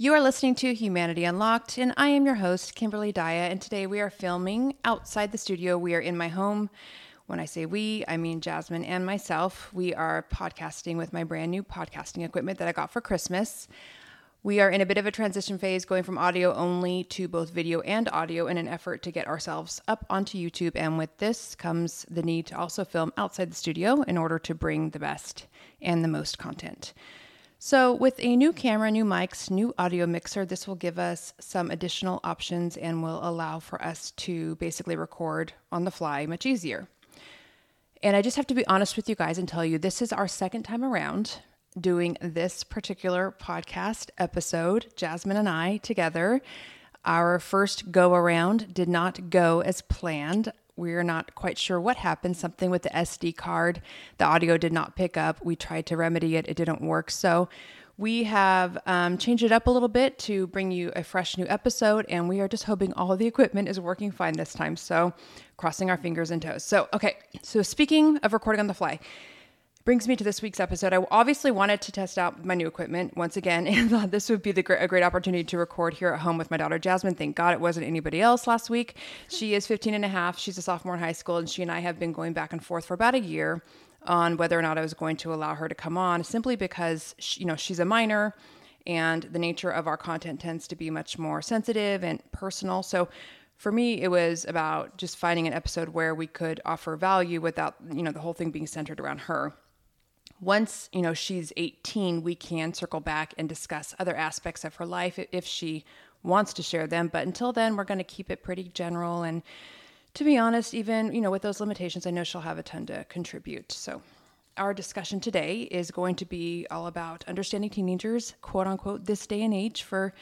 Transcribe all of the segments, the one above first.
You are listening to Humanity Unlocked, and I am your host, Kimberly Daya. And today we are filming outside the studio. We are in my home. When I say we, I mean Jasmine and myself. We are podcasting with my brand new podcasting equipment that I got for Christmas. We are in a bit of a transition phase, going from audio only to both video and audio in an effort to get ourselves up onto YouTube. And with this comes the need to also film outside the studio in order to bring the best and the most content. So, with a new camera, new mics, new audio mixer, this will give us some additional options and will allow for us to basically record on the fly much easier. And I just have to be honest with you guys and tell you this is our second time around doing this particular podcast episode, Jasmine and I together. Our first go around did not go as planned. We're not quite sure what happened. Something with the SD card, the audio did not pick up. We tried to remedy it, it didn't work. So we have um, changed it up a little bit to bring you a fresh new episode, and we are just hoping all the equipment is working fine this time. So, crossing our fingers and toes. So, okay, so speaking of recording on the fly, brings me to this week's episode. I obviously wanted to test out my new equipment once again and thought this would be the great, a great opportunity to record here at home with my daughter Jasmine. Thank God it wasn't anybody else last week. She is 15 and a half. She's a sophomore in high school and she and I have been going back and forth for about a year on whether or not I was going to allow her to come on simply because she, you know she's a minor and the nature of our content tends to be much more sensitive and personal. So for me, it was about just finding an episode where we could offer value without, you know, the whole thing being centered around her once you know she's 18 we can circle back and discuss other aspects of her life if she wants to share them. But until then we're going to keep it pretty general. And to be honest even you know with those limitations i know she'll have a ton to contribute. So our discussion today is going to be all about understanding teenagers quote unquote this day and age. For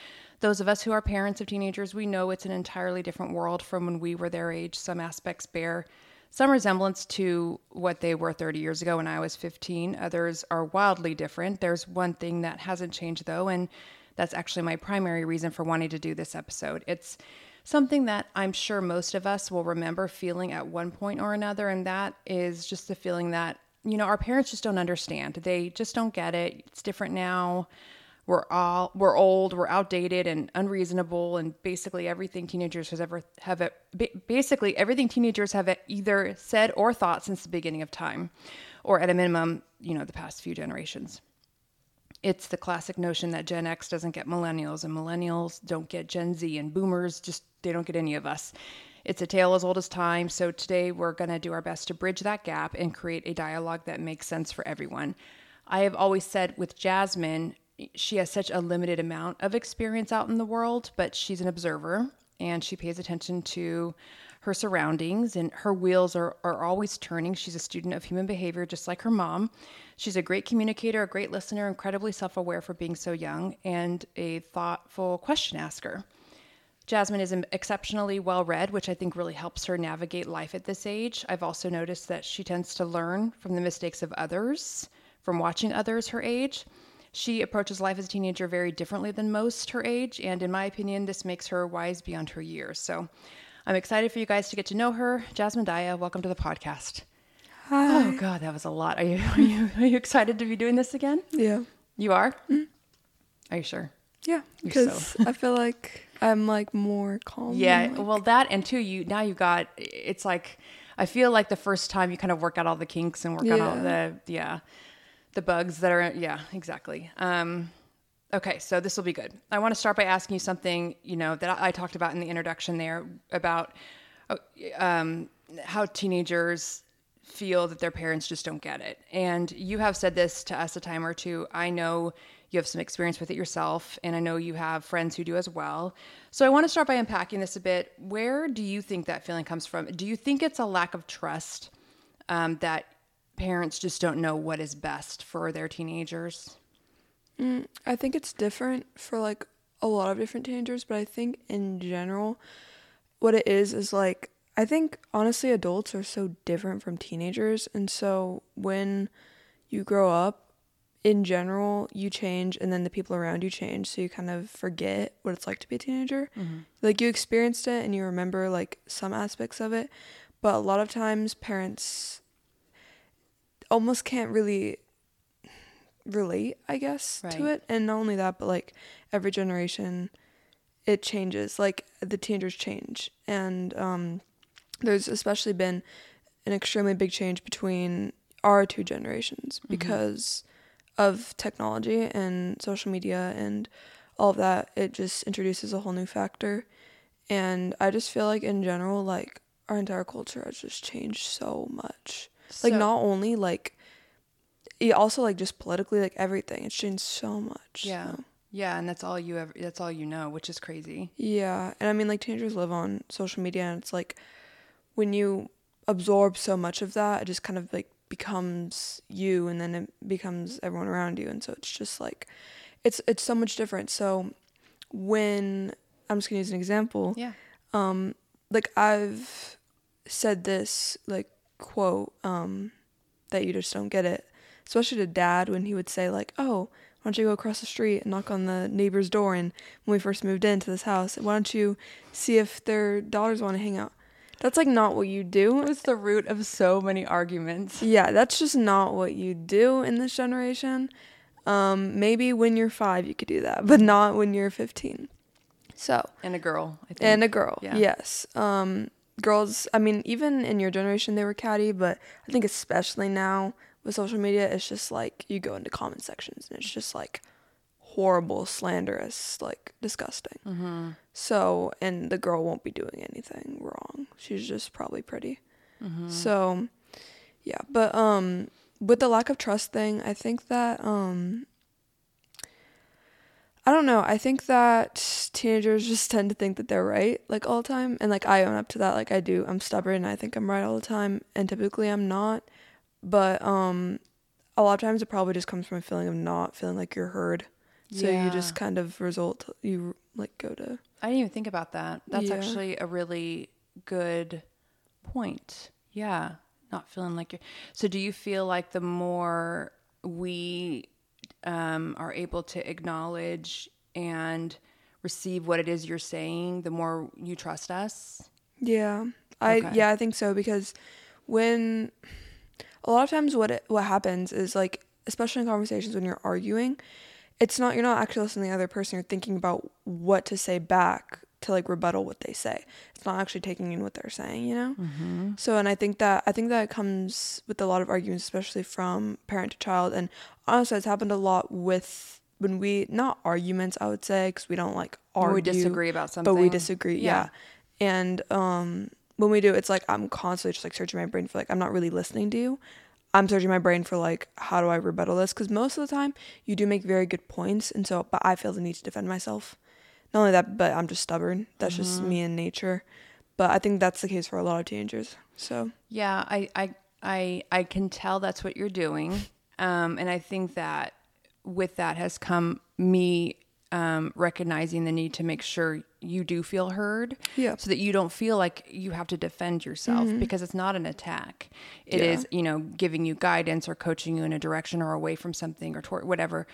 those of us who are parents of teenagers we know it's an entirely different world from when we were their age. Some aspects bear some resemblance to what they were 30 years ago when I was 15. Others are wildly different. There's one thing that hasn't changed though, and that's actually my primary reason for wanting to do this episode. It's something that I'm sure most of us will remember feeling at one point or another, and that is just the feeling that, you know, our parents just don't understand. They just don't get it. It's different now we're all we're old, we're outdated and unreasonable, and basically everything teenagers has ever have it, basically everything teenagers have either said or thought since the beginning of time, or at a minimum, you know, the past few generations. It's the classic notion that Gen X doesn't get millennials, and millennials don't get Gen Z, and boomers just they don't get any of us. It's a tale as old as time. So today we're going to do our best to bridge that gap and create a dialogue that makes sense for everyone. I have always said with Jasmine, she has such a limited amount of experience out in the world, but she's an observer and she pays attention to her surroundings and her wheels are, are always turning. She's a student of human behavior, just like her mom. She's a great communicator, a great listener, incredibly self aware for being so young, and a thoughtful question asker. Jasmine is exceptionally well read, which I think really helps her navigate life at this age. I've also noticed that she tends to learn from the mistakes of others, from watching others her age. She approaches life as a teenager very differently than most her age, and in my opinion, this makes her wise beyond her years. So I'm excited for you guys to get to know her. Jasmine Daya, welcome to the podcast. Hi. Oh God, that was a lot. Are you are you are you excited to be doing this again? Yeah. You are? Mm-hmm. Are you sure? Yeah, because so... I feel like I'm like more calm. Yeah, like... well, that and two, you now you got. It's like I feel like the first time you kind of work out all the kinks and work yeah. out all the yeah the bugs that are yeah exactly. Um, okay so this will be good. I want to start by asking you something you know that i, talked about in the introduction there about uh, um, how teenagers feel that their parents just don't get it. And you have said this to us a time or two. I know you have some experience with it yourself and i know you have friends who do as well. So i want to start by unpacking this a bit. Where do you think that feeling comes from? Do you think it's a lack of trust um, that parents just don't know what is best for their teenagers? Mm, I think it's different for like a lot of different teenagers, but I think in general, what it is is like, I think honestly, adults are so different from teenagers. And so when you grow up, in general, you change and then the people around you change. So you kind of forget what it's like to be a teenager. Mm-hmm. Like you experienced it and you remember like some aspects of it. But a lot of times, parents almost can't really relate, I guess, to it. And not only that, but like every generation, it changes. Like the teenagers change, and um, there's especially been an extremely big change between our two generations because of technology and social media and all of that. It just introduces a whole new factor, and I just feel like in general, like our entire culture has just changed so much. Like So- not only like it also like just politically like everything it's changed so much Yeah. so. Yeah, and that's all you ever that's all you know, which is crazy. yeah and i mean like teenagers live on social media and it's like when you absorb so much of that it just kind of like becomes you and then it becomes everyone around you and so it's just like it's it's so much different so when i'm just gonna use an example Yeah. um like i've said this like quote um that you just don't get it. Especially to dad when he would say like oh why don't you go across the street and knock on the neighbor's door? And when we first moved into this house why don't you see if their daughters want to hang out? That's like not what you do. It's the root of so many arguments. yeah that's just not what you do in this generation. Um maybe when you're five you could do that but not when you're 15 so And a girl, I think. and a girl Yeah. yes. Um girls i mean even in your generation they were catty but i think especially now with social media it's just like you go into comment sections and it's just like horrible slanderous like disgusting mm-hmm. so and the girl won't be doing anything wrong she's just probably pretty Mm-hmm. so yeah but um with the lack of trust thing i think that um I don't know. I think that teenagers just tend to think that they're right like all the time. And like I own up to that. Like I do. I'm stubborn and I think I'm right all the time. And typically I'm not. But um a lot of times it probably just comes from a feeling of not feeling like you're heard. So you just kind of result you like go to I didn't even think about that. That's Yeah. actually a really good point. Yeah, not feeling like you're. So, do you feel like the more we um, are able to acknowledge and receive what it is you're saying, the more you trust us? Yeah. I Okay. yeah, I think so because when a lot of times what it, what happens is like especially in conversations when you're arguing, it's not you're not actually listening to the other person, you're thinking about what to say back to like rebuttal what they say. It's not actually taking in what they're saying, you know? Mm-hmm. So and I think that I think that comes with a lot of arguments, especially from parent to child. And honestly, it's happened a lot with when we not arguments, I would say, because we don't like argue we disagree about something. but we disagree Yeah. yeah, and um when we do it's like i'm constantly just like searching my brain for like i'm not really listening to you i'm searching my brain for like how do i rebuttal this because most of the time you do make very good points and so but i feel the need to defend myself not only that but i'm just stubborn that's just Mm-hmm. me in nature but i think that's the case for a lot of teenagers so Yeah, I, I, I, I can tell that's what you're doing, um, and I think that with that has come me um, recognizing the need to make sure you do feel heard, Yeah. so that you don't feel like you have to defend yourself because it's not an attack. It Yeah. is, you know, giving you guidance or coaching you in a direction or away from something or toward whatever,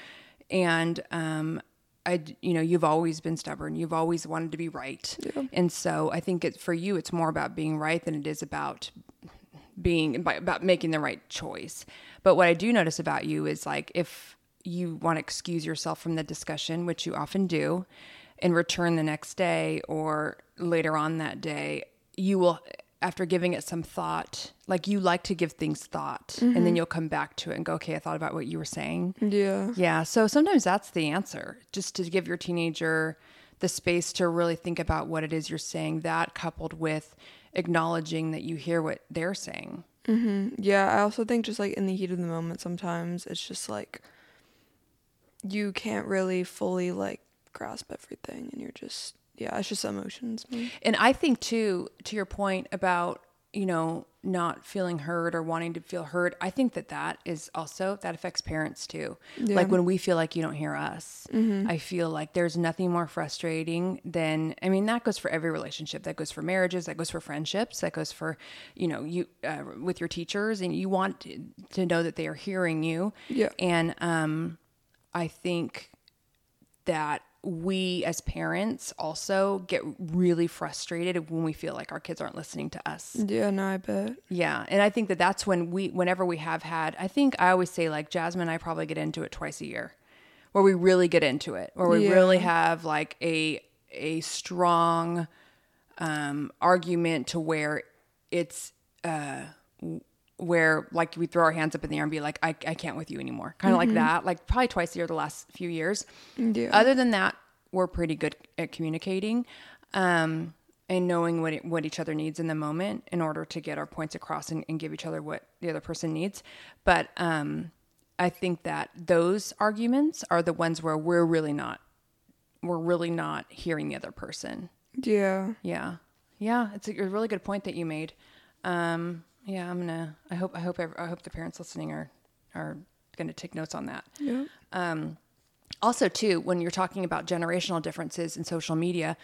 and um, I, you know, you've always been stubborn. You've always wanted to be right, Yeah. and so I think it's for you. It's more about being right than it is about being about making the right choice. But what I do notice about you is like if you want to excuse yourself from the discussion, which you often do, and return the next day or later on that day, you will after giving it some thought, like you like to give things thought, and then mm-hmm. you'll come back to it and go, "Okay, I thought about what you were saying." yeah Yeah. So sometimes that's the answer, just to give your teenager the space to really think about what it is you're saying. That coupled with acknowledging that you hear what they're saying. Mm-hmm. Yeah, I also think just like in the heat of the moment, sometimes it's just like you can't really fully like grasp everything, and you're just yeah, it's just emotions. And I think too, to your point about you know not feeling heard or wanting to feel heard, I think that that is also that affects parents too. Yeah. Like when we feel like you don't hear us, I feel like there's nothing more frustrating than I mean that goes for every relationship. That goes for marriages. That goes for friendships. That goes for you know you uh, with your teachers, and you want to- to know that they are hearing you. Yeah. And um, I think that we as parents also get really frustrated when we feel like our kids aren't listening to us. Yeah, no, I bet. Yeah, and I think that that's when we, whenever we have had, I think I always say like Jasmine and I probably get into it twice a year, where we really get into it, where we Yeah. really have like a a strong um, argument to where it's uh, where like we throw our hands up in the air and be like, I, I can't with you anymore, kind of like that, like probably twice a year the last few years. Yeah. Other than that, we're pretty good at communicating um, and knowing what it, what each other needs in the moment in order to get our points across and, and give each other what the other person needs. But um, I think that those arguments are the ones where we're really not we're really not hearing the other person. yeah. Yeah, yeah, it's a, a really good point that you made. Um, yeah, I'm gonna. I hope. I hope. I hope the parents listening are are gonna take notes on that. Yeah. Um, also too when you're talking about generational differences in social media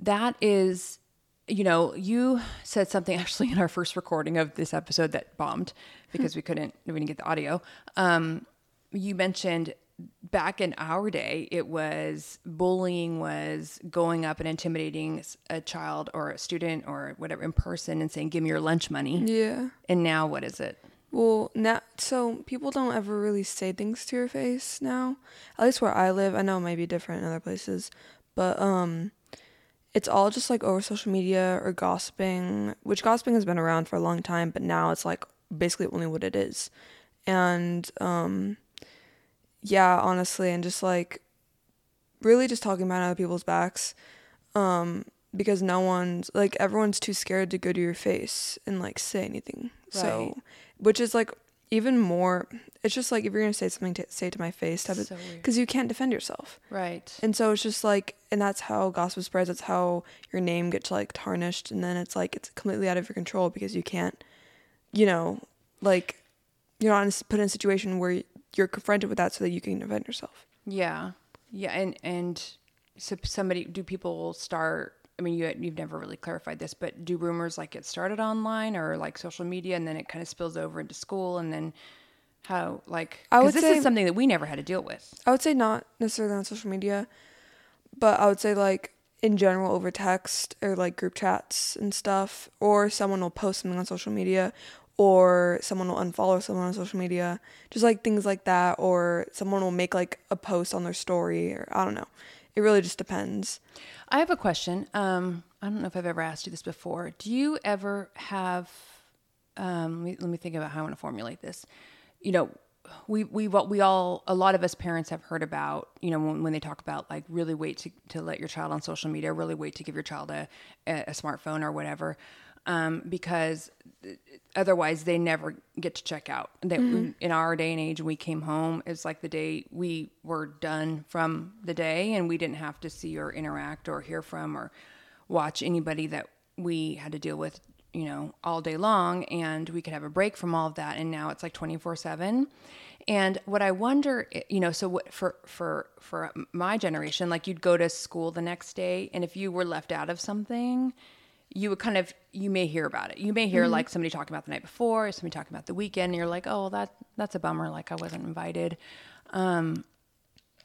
that is you know you said something actually in our first recording of this episode that bombed because we couldn't we didn't get the audio um, you mentioned back in our day it was bullying was going up and intimidating a child or a student or whatever in person and saying give me your lunch money Yeah. and now what is it Well, now, so people don't ever really say things to your face now. At least where I live, I know it might be different in other places, but um, it's all just like over social media or gossiping, which gossiping has been around for a long time, but now it's like basically only what it is, and um, yeah, honestly, and just like really just talking about other people's backs, um, because no one's like everyone's too scared to go to your face and like say anything. Right. So, which is like even more. It's just like if you're gonna say something to say it to my face, type So because you can't defend yourself. right And so it's just like, and that's how gossip spreads. That's how your name gets like tarnished, and then it's like it's completely out of your control because you can't, you know, like you're not in a- put in a situation where you're confronted with that so that you can defend yourself. Yeah, yeah, and and so somebody do people start? I mean, you you've never really clarified this, but do rumors like get started online or like social media, and then it kind of spills over into school, and then how like I would this say- is something that we never had to deal with. I would say not necessarily on social media, but I would say like in general over text or like group chats and stuff, or someone will post something on social media, or someone will unfollow someone on social media, just like things like that, or someone will make like a post on their story, or I don't know. It really just depends. I have a question. Um, I don't know if I've ever asked you this before. Do you ever have? Um, let, me, let me think about how I want to formulate this. You know, we we what we all a lot of us parents have heard about. You know, when, when they talk about like really wait to to let your child on social media, really wait to give your child a a, a smartphone or whatever, um, because otherwise they never get to check out. They, In our day and age, we came home, it's like the day we were done from the day, and we didn't have to see or interact or hear from or watch anybody that we had to deal with, you know, all day long, and we could have a break from all of that. And now it's like twenty four seven. And what I wonder, you know, so what for for for my generation, like you'd go to school the next day, and if you were left out of something, you would kind of you may hear about it. You may hear like somebody talking about the night before, somebody talking about the weekend, and you're like, oh, well, that that's a bummer. Like I wasn't invited. Um,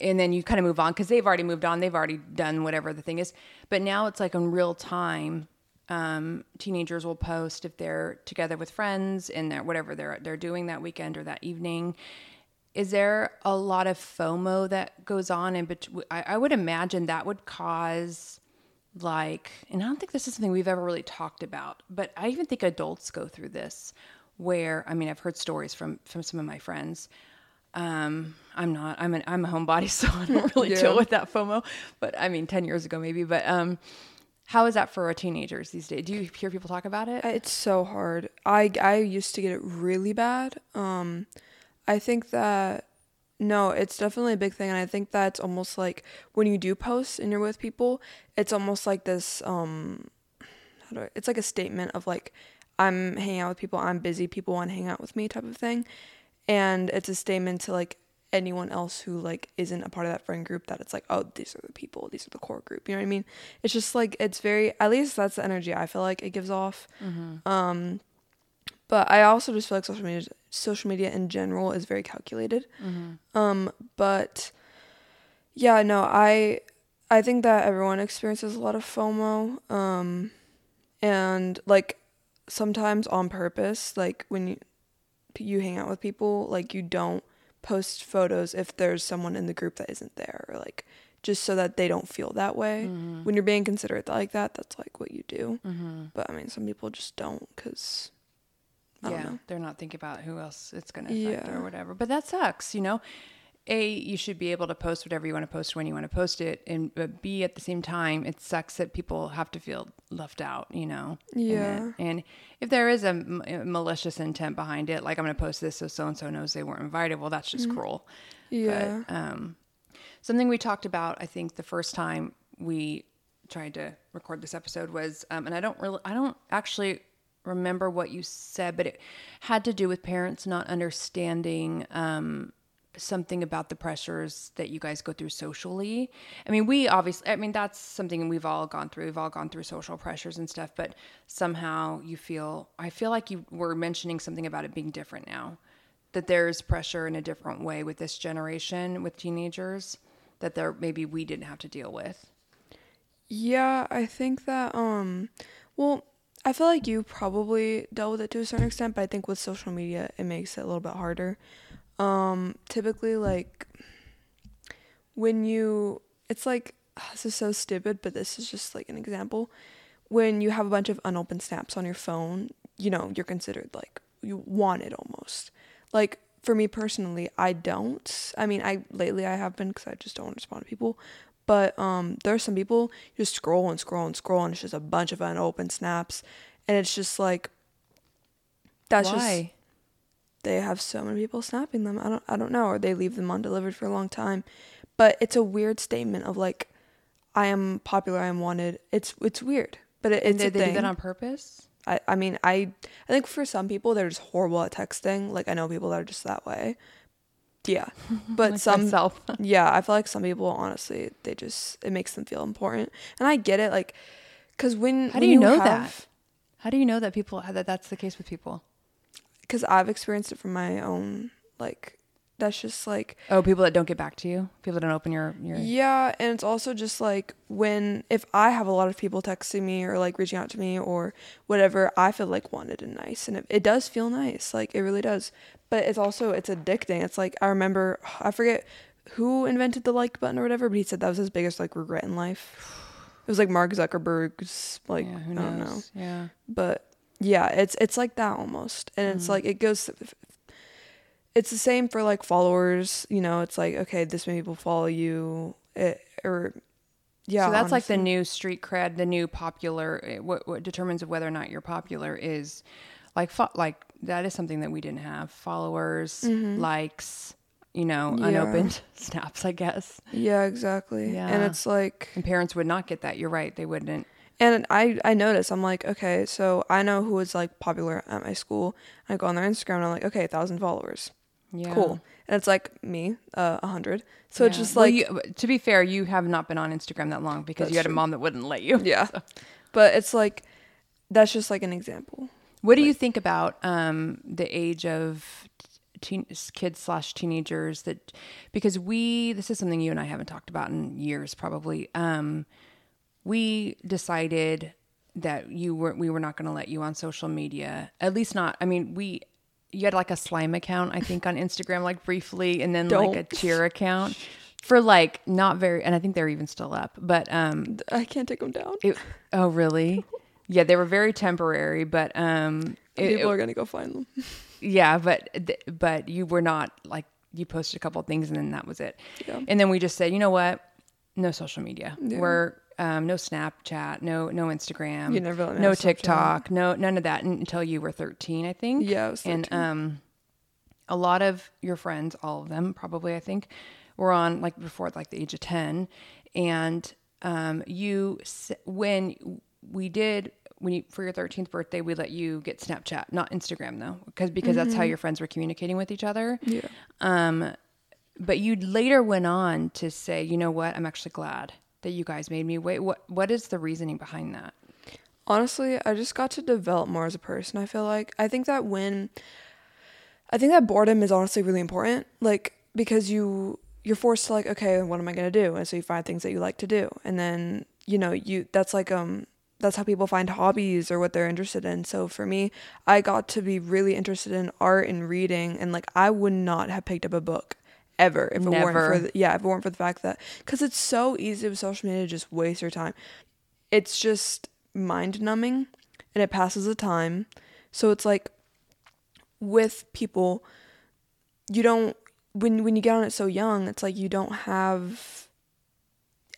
and then you kind of move on because they've already moved on. They've already done whatever the thing is. But now it's like in real time. Um, teenagers will post if they're together with friends and whatever they're they're doing that weekend or that evening. Is there a lot of FOMO that goes on in between? I, I would imagine that would cause like and i don't think this is something we've ever really talked about but i even think adults go through this where i mean i've heard stories from from some of my friends um i'm not i'm an i'm a homebody so i don't really Yeah. deal with that fomo but i mean 10 years ago maybe but um how is that for teenagers these days do you hear people talk about it It's so hard. I I used to get it really bad. Um I think that no, it's definitely a big thing and I think that's almost like when you do post and you're with people, it's almost like this um how do I, it's like a statement of like I'm hanging out with people, I'm busy, people want to hang out with me type of thing. And it's a statement to like anyone else who like isn't a part of that friend group that it's like, oh, these are the people, these are the core group. You know what I mean? It's just like it's very at least that's the energy I feel like it gives off. Um but I also just feel like social media social media in general is very calculated. Um but Yeah, no, I I think that everyone experiences a lot of FOMO. Um and like sometimes on purpose, like when you you hang out with people, like you don't post photos if there's someone in the group that isn't there or like just so that they don't feel that way. Mm-hmm. When you're being considerate like that, that's like what you do. But I mean, some people just don't cuz I yeah, they're not thinking about who else it's going to affect Yeah. or whatever. But that sucks, you know. A, you should be able to post whatever you want to post when you want to post it, and but B, at the same time, it sucks that people have to feel left out, you know. Yeah. And if there is a, m- a malicious intent behind it, like I'm going to post this so so and so knows they weren't invited, well, that's just cruel. Yeah. But um, something we talked about, I think, the first time we tried to record this episode was, um, and I don't really, I don't actually remember what you said, but it had to do with parents not understanding um, something about the pressures that you guys go through socially. I mean, we obviously, I mean, that's something we've all gone through. We've all gone through social pressures and stuff, but somehow you feel, I feel like you were mentioning something about it being different now that there's pressure in a different way with this generation with teenagers that there maybe we didn't have to deal with. Yeah, I think that um well, I feel like you probably dealt with it to a certain extent, but I think with social media it makes it a little bit harder. Um typically like when you it's like this is so stupid, but this is just like an example. When you have a bunch of unopened snaps on your phone, you know, you're considered like you want it almost. Like for me personally, I don't. I mean, I lately I have been because I just don't want to respond to people. But um, there are some people you just scroll and scroll and scroll, and it's just a bunch of unopened snaps, and it's just like that's just Why? they have so many people snapping them. I don't I don't know, or they leave them undelivered for a long time. But it's a weird statement of like, I am popular, I am wanted. It's it's weird, but it, it's Did a they do that on purpose? I, I mean I I think for some people they're just horrible at texting. Like I know people that are just that way. Yeah. But Like some myself. yeah, I feel like some people honestly they just it makes them feel important. And I get it like cuz when How do when you know have- that? How do you know that people that that's the case with people? Cuz I've experienced it from my own like that's just like Oh, people that don't get back to you, people that don't open your your. Yeah, and it's also just like when if I have a lot of people texting me or like reaching out to me or whatever, I feel like wanted and nice, and it, it does feel nice, like it really does. But it's also it's addicting. It's like I remember I forget who invented the like button or whatever, but he said that was his biggest like regret in life. It was like Mark Zuckerberg's like yeah, who I knows? don't know, Yeah. but yeah, it's it's like that almost, and it's Mhm. like it goes. It's the same for like followers. You know, it's like okay, this many people follow you, it, or yeah. so that's like the new street cred, the new popular. eh, What, what determines whether or not you're popular is like fo- like that is something that we didn't have. Followers, likes, you know, Mm-hmm. Yeah. unopened snaps, I guess. Yeah, exactly. Yeah. And it's like, And parents would not get that. You're right; they wouldn't. and I I notice I'm like, okay, so I know who is like popular at my school. I go on their Instagram and I'm like, okay, a thousand followers, Yeah. cool. And it's like me, uh, a hundred. So it's Yeah. just Well, like, you, to be fair, you have not been on Instagram that long because you had a mom that wouldn't let you. yeah. But it's like, that's just like an example. What do you think about um, the age of teen, kids slash teenagers that because we this is something you and I haven't talked about in years probably. Um, we decided that you were we were not going to let you on social media. At least not. I mean, we you had like a slime account I think on Instagram like briefly and then like a cheer account for like not very and I think they're even still up. But um I can't take them down. it, oh really? Yeah, they were very temporary, but um it- People are gonna go find them. yeah, but but you were not like you posted a couple of things and then that was it. Yeah. And then we just said, you know what? No social media. Yeah. We're um, no Snapchat, no no Instagram, You never no have Snapchat. TikTok, no none of that until you were thirteen, I think. Yeah, I was and um, a lot of your friends, all of them probably, I think, were on like before like the age of ten, and um, you when we did when you for your 13th birthday we let you get snapchat not instagram though because because that's how your friends were communicating with each other Yeah. um but you later went on to say you know what i'm actually glad that you guys made me wait what what is the reasoning behind that Honestly, I just got to develop more as a person. I feel like I think that when I think that boredom is honestly really important, like because you you're forced to like, okay, what am I gonna do? And so you find things that you like to do, and then you know you that's like um that's how people find hobbies or what they're interested in. So for me, I got to be really interested in art and reading, and like I would not have picked up a book ever if it Never. weren't for the, yeah if it weren't for the fact that because it's so easy with social media to just waste your time. It's just mind numbing, and it passes the time. So it's like with people, you don't when when you get on it so young, it's like you don't have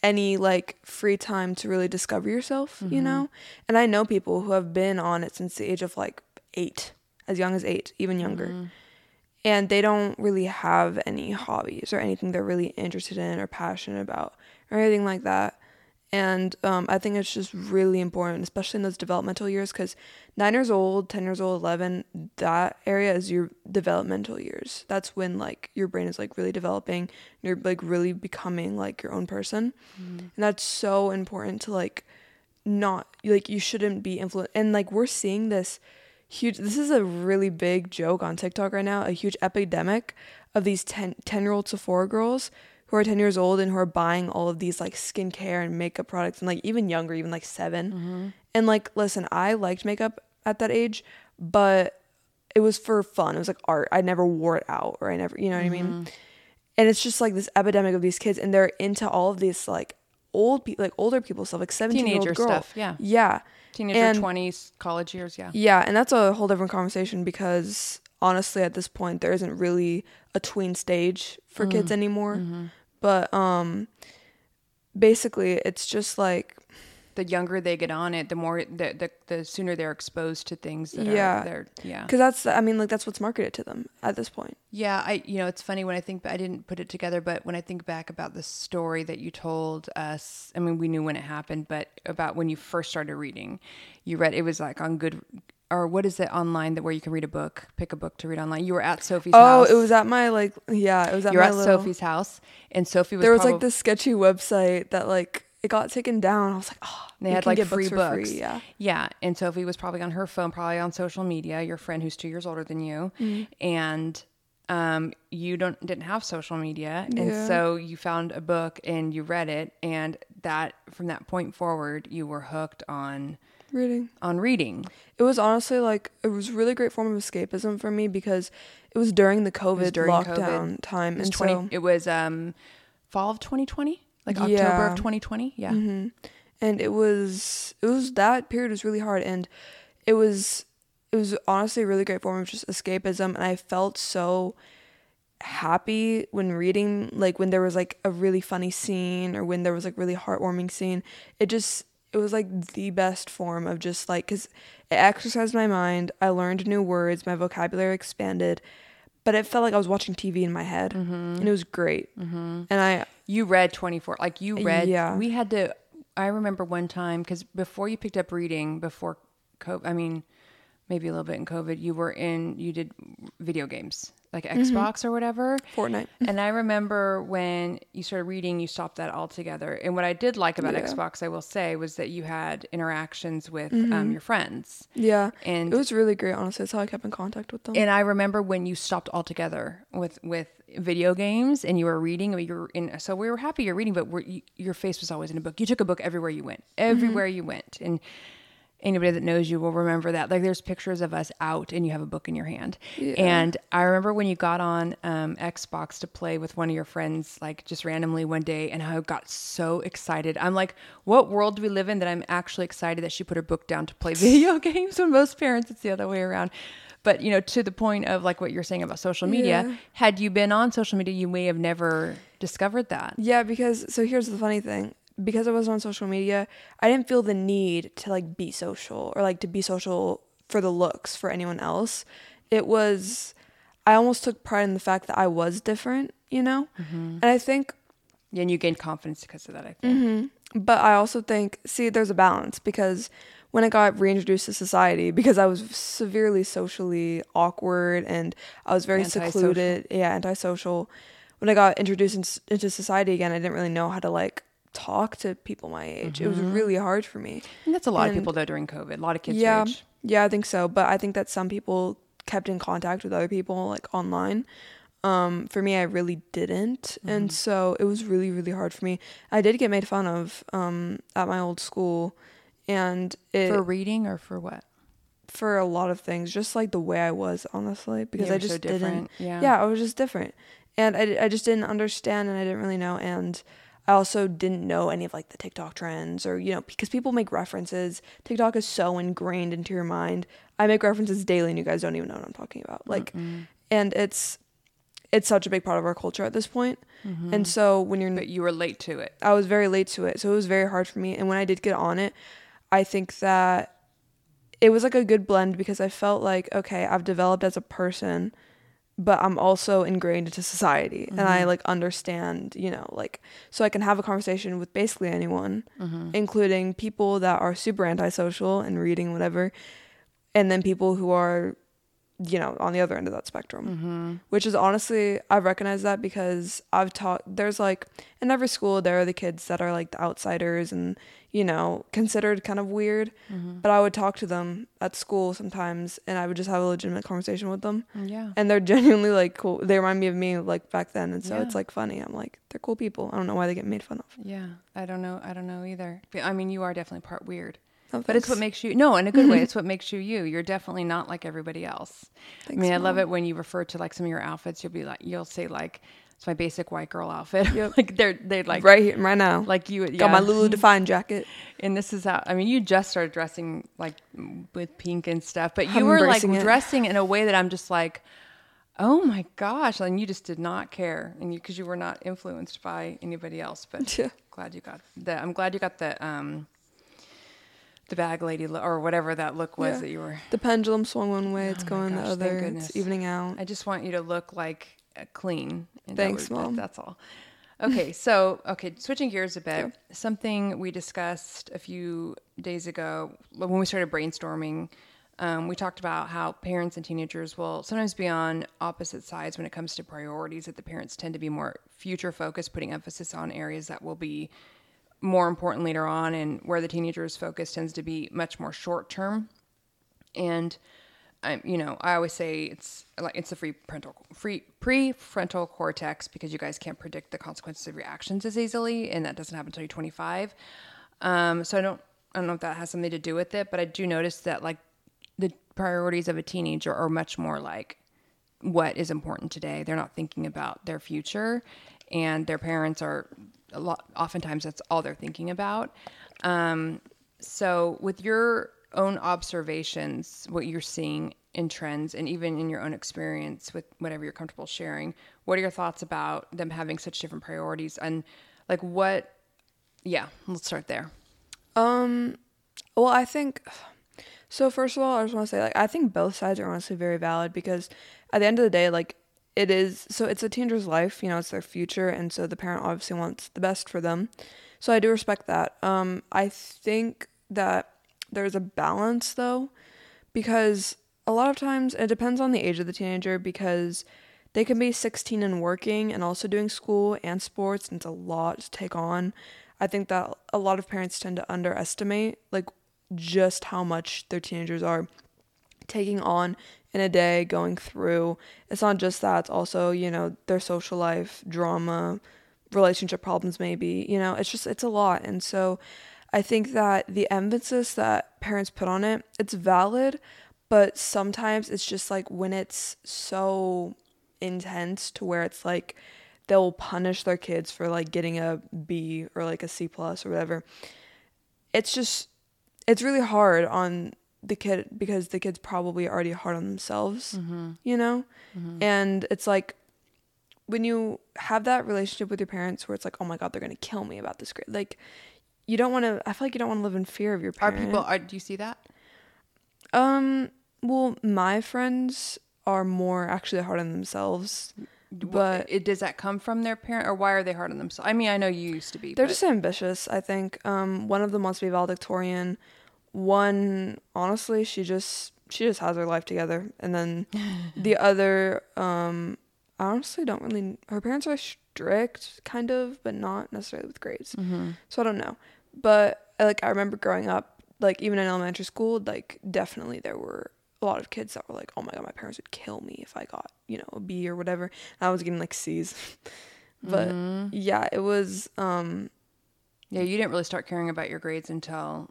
any like free time to really discover yourself, you mm-hmm. know? And I know people who have been on it since the age of like 8, as young as 8, even younger. Mm-hmm. And they don't really have any hobbies or anything they're really interested in or passionate about or anything like that. And um, I think it's just really important, especially in those developmental years, because nine years old, 10 years old, 11, that area is your developmental years. That's when like your brain is like really developing, you're like really becoming like your own person. And that's so important to like not, like, you shouldn't be influenced. And like, we're seeing this huge, this is a really big joke on TikTok right now, a huge epidemic of these 10, 10 year old Sephora girls who are 10 years old and who are buying all of these like skincare and makeup products and like even younger, even like 7 mm-hmm. And like, listen, I liked makeup at that age, but it was for fun. It was like art. I never wore it out or I never, you know what I mean? Mm-hmm. And it's just like this epidemic of these kids and they're into all of these like old people, like older people stuff, like 17 year old girl. stuff, yeah. Yeah. Teenager, 20s, college years, yeah. Yeah, and that's a whole different conversation because honestly at this point there isn't really a tween stage for Mm. kids anymore. Mm-hmm. But um basically it's just like The younger they get on it, the more, the, the, the sooner they're exposed to things that Yeah. are, yeah. cuz that's I mean like that's what's marketed to them at this point. Yeah, I you know it's funny when I think I didn't put it together, but when I think back about the story that you told us, I mean we knew when it happened, but about when you first started reading, you read it was like on good or what is it online that where you can read a book, pick a book to read online. You were at Sophie's Oh, house. it was at my like yeah, it was at you were my at little, Sophie's house, and Sophie was There was like this sketchy website that like it got taken down. I was like, "Oh, They had like free for books. free." Yeah. Yeah. And Sophie was probably on her phone, probably on social media, your friend who's two years older than you. Mm-hmm. And um, you don't didn't have social media. And so you found a book and you read it. And that from that point forward, you were hooked on Reading. on reading. It was honestly like it was a really great form of escapism for me because it was during the COVID during lockdown COVID. time, It was and twenty so it was um fall of twenty twenty? Like October Yeah. of twenty twenty? Yeah. hmm and it was it was that period was really hard, and it was it was honestly a really great form of just escapism, and I felt so happy when reading like when there was like a really funny scene or when there was like really heartwarming scene. It just it was like the best form of just like because it exercised my mind. I learned new words. My vocabulary expanded but it felt like i was watching tv in my head mm-hmm. and it was great mm-hmm. and i You read 24. Like you read. Yeah. We had to. I remember one time because before you picked up reading, before COVID, I mean, maybe a little bit in COVID, you were in, you did video games like mm-hmm. Xbox or whatever. fortnite And I remember when you started reading, you stopped that altogether. And what I did like about Yeah. Xbox, I will say, was that you had interactions with um, mm-hmm. your friends. yeah And it was really great honestly that's how i kept in contact with them and I remember when you stopped altogether with with video games and you were reading. You were in, so we were happy you're reading, but we're, you, your face was always in a book. You took a book everywhere you went, mm-hmm. everywhere you went, and anybody that knows you will remember that. Like there's pictures of us out, and you have a book in your hand. Yeah. And I remember when you got on um, Xbox to play with one of your friends, like just randomly one day, and I got so excited. I'm like, what world do we live in that I'm actually excited that she put her book down to play video games? When most parents, it's the other way around. But you know, to the point of like what you're saying about social media, Yeah. had you been on social media, you may have never discovered that. Yeah, because so here's the funny thing. Because I was on social media, I didn't feel the need to like be social or like to be social for the looks for anyone else. It was I almost took pride in the fact that I was different, you know? Mm-hmm. And I think yeah, And you gained confidence because of that, I think. Mm-hmm. but I also think see there's a balance because when I got reintroduced to society because I was severely socially awkward and I was very Antisocial. secluded, yeah, antisocial. When I got introduced in, into society again, I didn't really know how to like talk to people my age. It was really hard for me. And that's a lot of And- people though during COVID. A lot of kids yeah, age. yeah, I think so. But I think that some people kept in contact with other people like online. Um, for me, I really didn't, Mm-hmm. and so it was really, really hard for me. I did get made fun of um, at my old school, and it for reading or for what? For a lot of things, just like the way I was, honestly, because I were so just didn't. Yeah. Yeah, I was just different, and I, I just didn't understand, and I didn't really know, and I also didn't know any of like the TikTok trends, or you know, because people make references. TikTok is so ingrained into your mind. I make references daily, and you guys don't even know what I'm talking about. Like, Mm-mm. and it's it's such a big part of our culture at this point. Mhm. And so when you're but you were late to it. I was very late to it, so it was very hard for me. And when I did get on it, I think that it was like a good blend because I felt like okay, I've developed as a person, but I'm also ingrained into society, and I Mhm. like understand, you know, like so I can have a conversation with basically anyone, Mm-hmm. including people that are super antisocial and reading whatever, and then people who are, you know, on the other end of that spectrum Mm-hmm. which is honestly I've recognized that because I've taught there's like in every school there are the kids that are like the outsiders and you know considered kind of weird Mm-hmm. but I would talk to them at school sometimes and I would just have a legitimate conversation with them Yeah. and they're genuinely like cool they remind me of me like back then and so Yeah. it's like funny I'm like they're cool people I don't know why they get made fun of Yeah. I don't know. I don't know either. But, I mean, you are definitely part weird. But it's what makes you no, in a good way. It's what makes you you. You're definitely not like everybody else. Thanks, I mean, I love it when you refer to like some of your outfits. You'll be like, you'll say like, "It's my basic white girl outfit." Yep. like they're they like right here right now like you. Yeah. got my Lulu Define jacket and this is how I mean, you just started dressing like with pink and stuff, but you I'm were like it. dressing in a way that I'm just like, oh my gosh, and you just did not care, and you because you were not influenced by anybody else. But Yeah. glad you got that I'm glad you got the um, the bag lady look, or whatever that look was Yeah. that you were. the pendulum swung one way it's Oh going gosh, the other it's evening out I just want you to look like uh, clean. and that Thanks, would- that- Mom. that's all. Okay, so okay, switching gears a bit. Sure. Something we discussed a few days ago when we started brainstorming. Um, we talked about how parents and teenagers will sometimes be on opposite sides when it comes to priorities. That the parents tend to be more future focused, putting emphasis on areas that will be more important later on, and where the teenager's focus tends to be much more short term. And I, you know, I always say it's like it's the free parental free prefrontal cortex because you guys can't predict the consequences of your actions as easily, and that doesn't happen until you're 25. Um, so I don't, I don't know if that has something to do with it, but I do notice that like the priorities of a teenager are much more like what is important today. They're not thinking about their future, and their parents are a lot. Oftentimes, that's all they're thinking about. Um, so, with your own observations, what you're seeing in trends, and even in your own experience with whatever you're comfortable sharing, what are your thoughts about them having such different priorities? And like, what? Yeah, let's start there. Um, well, I think so. First of all, I just want to say, like, I think both sides are honestly very valid because at the end of the day, like, it is so it's a teenager's life, you know, it's their future, and so the parent obviously wants the best for them. So I do respect that. Um, I think that there's a balance though, because a lot of times it depends on the age of the teenager because they can be 16 and working and also doing school and sports, and it's a lot to take on. I think that a lot of parents tend to underestimate like just how much their teenagers are taking on in a day, going through. It's not just that, it's also, you know, their social life, drama, relationship problems maybe, you know, it's just it's a lot. And so I think that the emphasis that parents put on it, it's valid, but sometimes it's just like when it's so intense to where it's like they'll punish their kids for like getting a B or like a C plus or whatever. It's just it's really hard on the kid because the kid's probably already hard on themselves, Mm-hmm. you know? Mm-hmm. And it's like when you have that relationship with your parents where it's like, oh my God, they're going to kill me about this grade. Like, you don't want to, I feel like you don't want to live in fear of your parents. Are people? Are, do you see that? Um, well, my friends are more actually hard on themselves. But- it, does that come from their parent, or why are they hard on themselves? I mean, I know you used to be. They're but- just ambitious, I think. Um, one of them wants to be valedictorian. One, honestly, she just she just has her life together, and then the other, um, I honestly don't really. Her parents are strict, kind of, but not necessarily with grades. Mhm. So I don't know. But like I remember growing up, like even in elementary school, like definitely there were a lot of kids that were like, "Oh my god, my parents would kill me if I got you know a B or whatever." And I was getting like C's, but Mm-hmm. yeah, it was. um Yeah, you didn't really start caring about your grades until.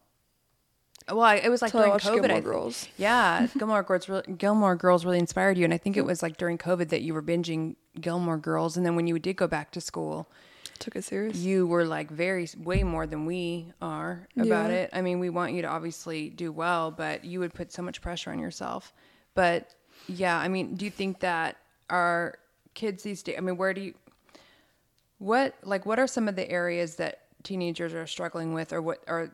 Well, I, it was like during COVID. Gilmore I. Girls. Yeah, Gilmore Girls. Really, Gilmore Girls really inspired you, and I think it was like during COVID that you were binging Gilmore Girls, and then when you did go back to school, Took it serious. you were like very way more than we are about Yeah. it. I mean, we want you to obviously do well, but you would put so much pressure on yourself. But yeah, I mean, do you think that our kids these days? I mean, where do you? What like what are some of the areas that teenagers are struggling with, or what are,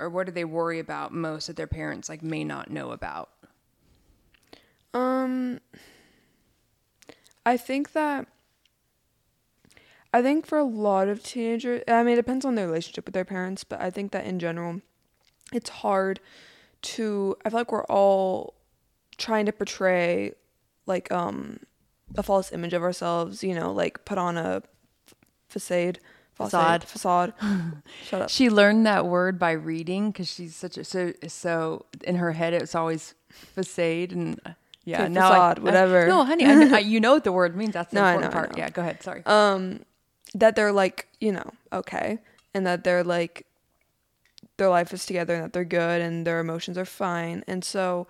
or what do they worry about most that their parents like may not know about? Um, I think that I think for a lot of teenagers, I mean, it depends on their relationship with their parents, but I think that in general, it's hard to. I feel like we're all trying to portray like um a false image of ourselves, you know, like put on a facade, Facade. facade. Shut up. She learned that word by reading because she's such a so so in her head it's always facade and uh, yeah Okay, now facade, I- whatever. no, honey, I, I, you know what the word means. That's the No, important know, part. Yeah, go ahead. Sorry. um that they're like you know okay and that they're like their life is together and that they're good and their emotions are fine and so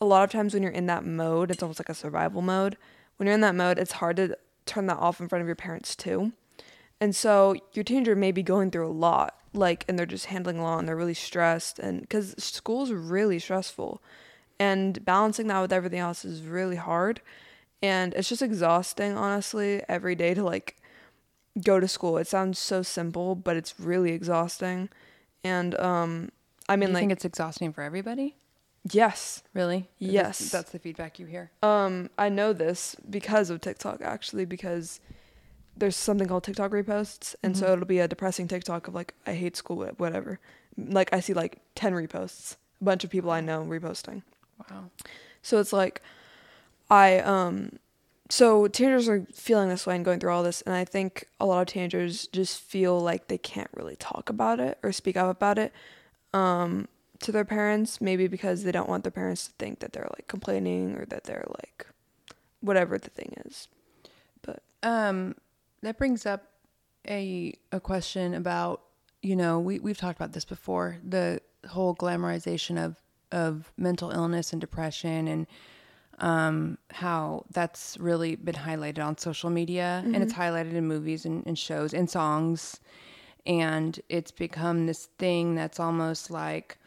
a lot of times when you're in that mode it's almost like a survival mode when you're in that mode it's hard to turn that off in front of your parents too and so your teenager may be going through a lot like and they're just handling a lot and they're really stressed and because school's really stressful and balancing that with everything else is really hard and it's just exhausting honestly every day to like go to school it sounds so simple but it's really exhausting and um i Do mean you like think it's exhausting for everybody? yes Really? Yes. that's the feedback you hear. um i know this because of tiktok actually because there's something called tiktok reposts and so it'll be a depressing tiktok of like i hate school wha- whatever like i see like 10 reposts a bunch of people i know reposting Wow. So it's like I um so teenagers are feeling this way and going through all this and I think a lot of teenagers just feel like they can't really talk about it or speak up about it um to their parents maybe because they don't want their parents to think that they're like complaining or that they're like whatever the thing is. But Um, that brings up a a question about you know we we've talked about this before the whole glamorization of of mental illness and depression and um how that's really been highlighted on social media and it's highlighted in movies and, and shows and songs and it's become this thing that's almost like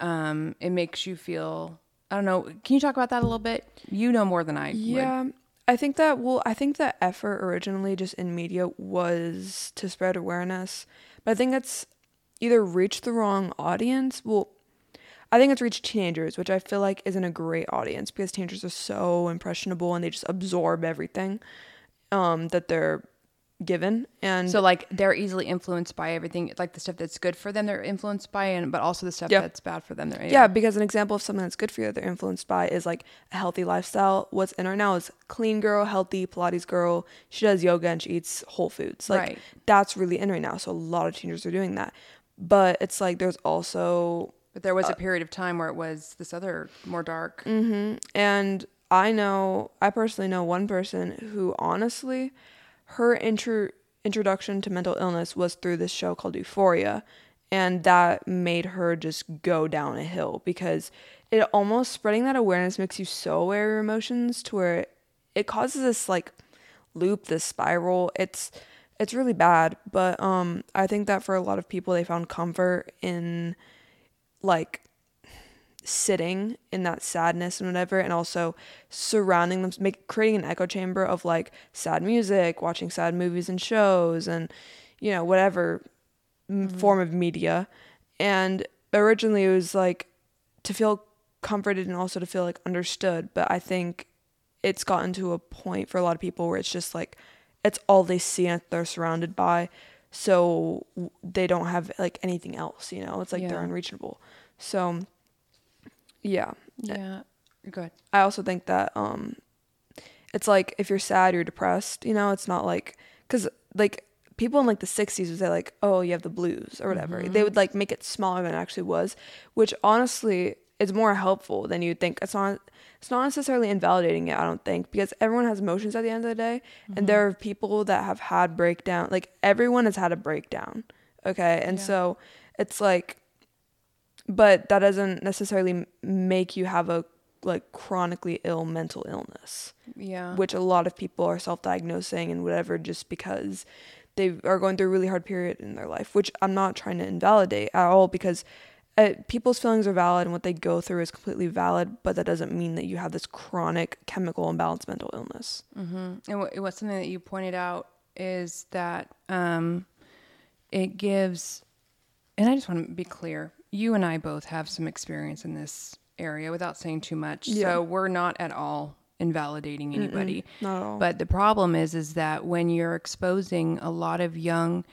um it makes you feel I don't know. Can you talk about that a little bit? You know more than I would. I think that well, I think the effort originally just in media was to spread awareness, but I think it's either reached the wrong audience. Well, I think it's reached teenagers, which I feel like isn't a great audience because teenagers are so impressionable and they just absorb everything um, that they're given. And So like they're easily influenced by everything, like the stuff that's good for them, they're influenced by, and but also the stuff that's bad for them. They're Yeah, because an example of something that's good for you that they're influenced by is like a healthy lifestyle. What's in right now is clean girl, healthy Pilates girl. She does yoga and she eats whole foods. Like Right. that's really in right now. So a lot of teenagers are doing that. But it's like there's also But there was a period of time where it was this other more dark. Mm. and I know I personally know one person who honestly her intro introduction to mental illness was through this show called Euphoria and that made her just go down a hill because it almost spreading that awareness makes you so aware of your emotions to where it causes this like loop this spiral. It's it's really bad but um i think that for a lot of people they found comfort in like sitting in that sadness and whatever and also surrounding them make creating an echo chamber of like sad music watching sad movies and shows and you know whatever m mm-hmm. form of media. And originally it was like to feel comforted and also to feel like understood but i think it's gotten to a point for a lot of people where it's just like it's all they see and they're surrounded by so they don't have like anything else you know? It's like they're unreachable. So yeah Yeah. Good. i also think that um it's like if you're sad you're depressed you know it's not like because like people in like the 60s would say like oh you have the blues or whatever they would like make it smaller than it actually was which honestly is more helpful than you'd think. It's not it's not necessarily invalidating it, I don't think, because everyone has emotions at the end of the day. Mm-hmm. And there are people that have had breakdown like everyone has had a breakdown. Okay. And yeah. so it's like but that doesn't necessarily make you have a like chronically ill mental illness. Yeah. Which a lot of people are self-diagnosing and whatever just because they are going through a really hard period in their life, which I'm not trying to invalidate at all because uh, people's feelings are valid and what they go through is completely valid, but that doesn't mean that you have this chronic chemical imbalance mental illness. Mm-hmm. And what, what's something that you pointed out is that um, it gives, and I just want to be clear, you and I both have some experience in this area without saying too much. Yeah. So we're not at all invalidating anybody. Mm-mm, not at all. But the problem is is that when you're exposing a lot of young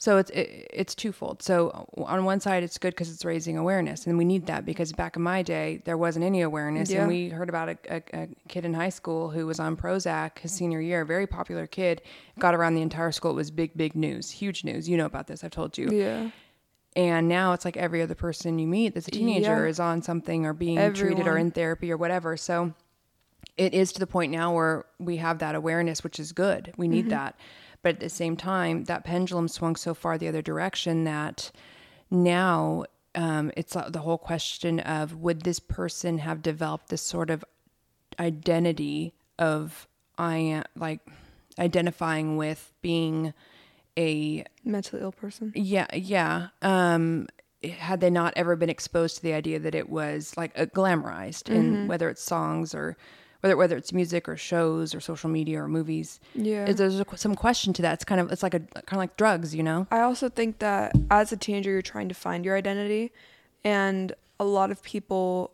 so it's it, it's twofold. So on one side, it's good because it's raising awareness, and we need that because back in my day, there wasn't any awareness, yeah. and we heard about a, a, a, kid in high school who was on Prozac his senior year, a very popular kid, got around the entire school. It was big, big news, huge news. You know about this? I've told you. Yeah. And now it's like every other person you meet that's a teenager yeah. is on something or being Everyone. treated or in therapy or whatever. So it is to the point now where we have that awareness, which is good. We need mm-hmm. that. But at the same time, that pendulum swung so far the other direction that now um, it's the whole question of would this person have developed this sort of identity of I am like identifying with being a mentally ill person. Yeah, yeah. Um, had they not ever been exposed to the idea that it was like a glamorized, mm-hmm. and whether it's songs or whether whether it's music or shows or social media or movies. Yeah, there's a, some question to that. It's kind of it's like a kind of like drugs, you know. I also think that as a teenager, you're trying to find your identity, and a lot of people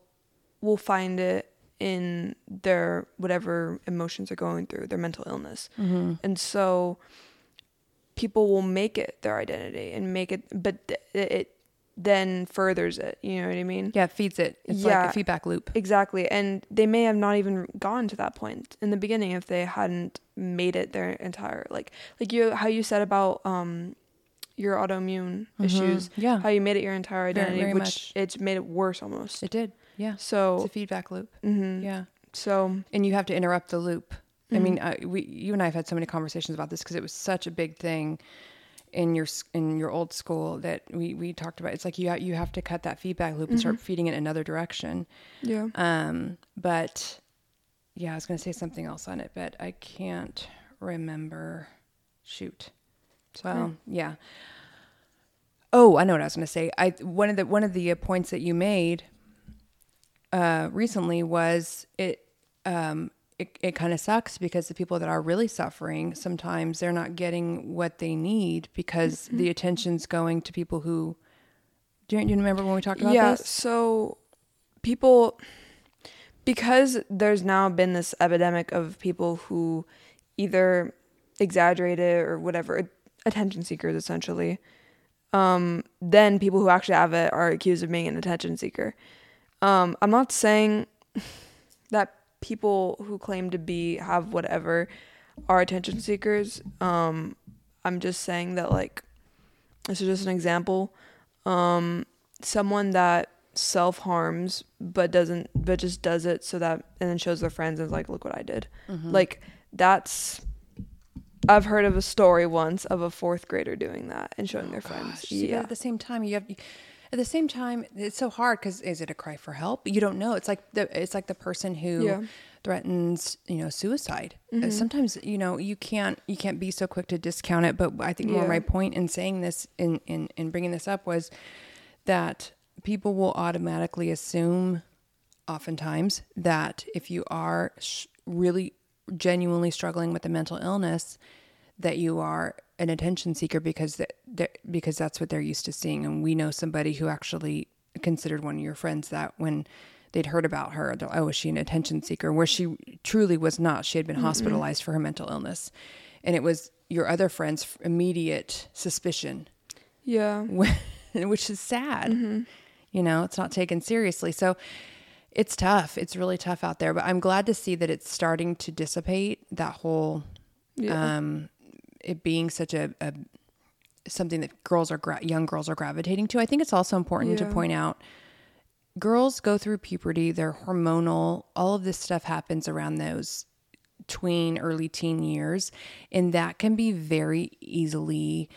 will find it in their whatever emotions are going through, their mental illness, mm-hmm. and so people will make it their identity and make it, but it, it then furthers it. You know what I mean? Yeah, it feeds it. It's yeah, like a feedback loop. Exactly. And they may have not even gone to that point in the beginning if they hadn't made it their entire like like you how you said about um your autoimmune mm-hmm. issues. Yeah. How you made it your entire identity, very, very which much. it's made it worse almost. It did. Yeah. So it's a feedback loop. Mm-hmm. Yeah. So and you have to interrupt the loop. Mm-hmm. I mean, uh, we you and I have had so many conversations about this because it was such a big thing in your in your old school that we we talked about. It's like you you have to cut that feedback loop and start mm-hmm. feeding it another direction. Yeah. Um. But yeah, I was going to say something else on it, but I can't remember. Shoot. So well, yeah. Oh, I know what I was going to say. I one of the one of the uh, points that you made uh, recently was it um, it, it kind of sucks because the people that are really suffering sometimes they're not getting what they need because mm-hmm. the attention's going to people who do you, do you remember when we talked about yeah, this? Yeah, so people because there's now been this epidemic of people who either exaggerate it or whatever attention seekers essentially um, then people who actually have it are accused of being an attention seeker um, i'm not saying that people who claim to be have whatever are attention seekers. Um, I'm just saying that like this is just an example. Um, someone that self harms but doesn't but just does it so that and then shows their friends and is like, look what I did. Mm-hmm. Like that's I've heard of a story once of a fourth grader doing that and showing oh, their friends. Gosh. Yeah. at the same time, you have at the same time, it's so hard because is it a cry for help? You don't know. It's like the it's like the person who yeah. threatens, you know, suicide. Uh, mm-hmm. Sometimes you know you can't you can't be so quick to discount it. But I think yeah. more my point in saying this in in in bringing this up was that people will automatically assume, oftentimes, that if you are sh- really genuinely struggling with a mental illness, that you are an attention seeker because that because that's what they're used to seeing. And we know somebody who actually considered one of your friends that when they'd heard about her, oh, was she an attention seeker? Where she truly was not. She had been mm hospitalized for her mental illness, and it was your other friend's immediate suspicion. Yeah, which is sad. Mm-hmm. You know, it's not taken seriously. So it's tough. It's really tough out there. But I'm glad to see that it's starting to dissipate that whole yeah. um, it being such a, a something that girls are gra- young girls are gravitating to. I think it's also important yeah. to point out girls go through puberty, they're hormonal, all of this stuff happens around those tween, early teen years, and that can be very easily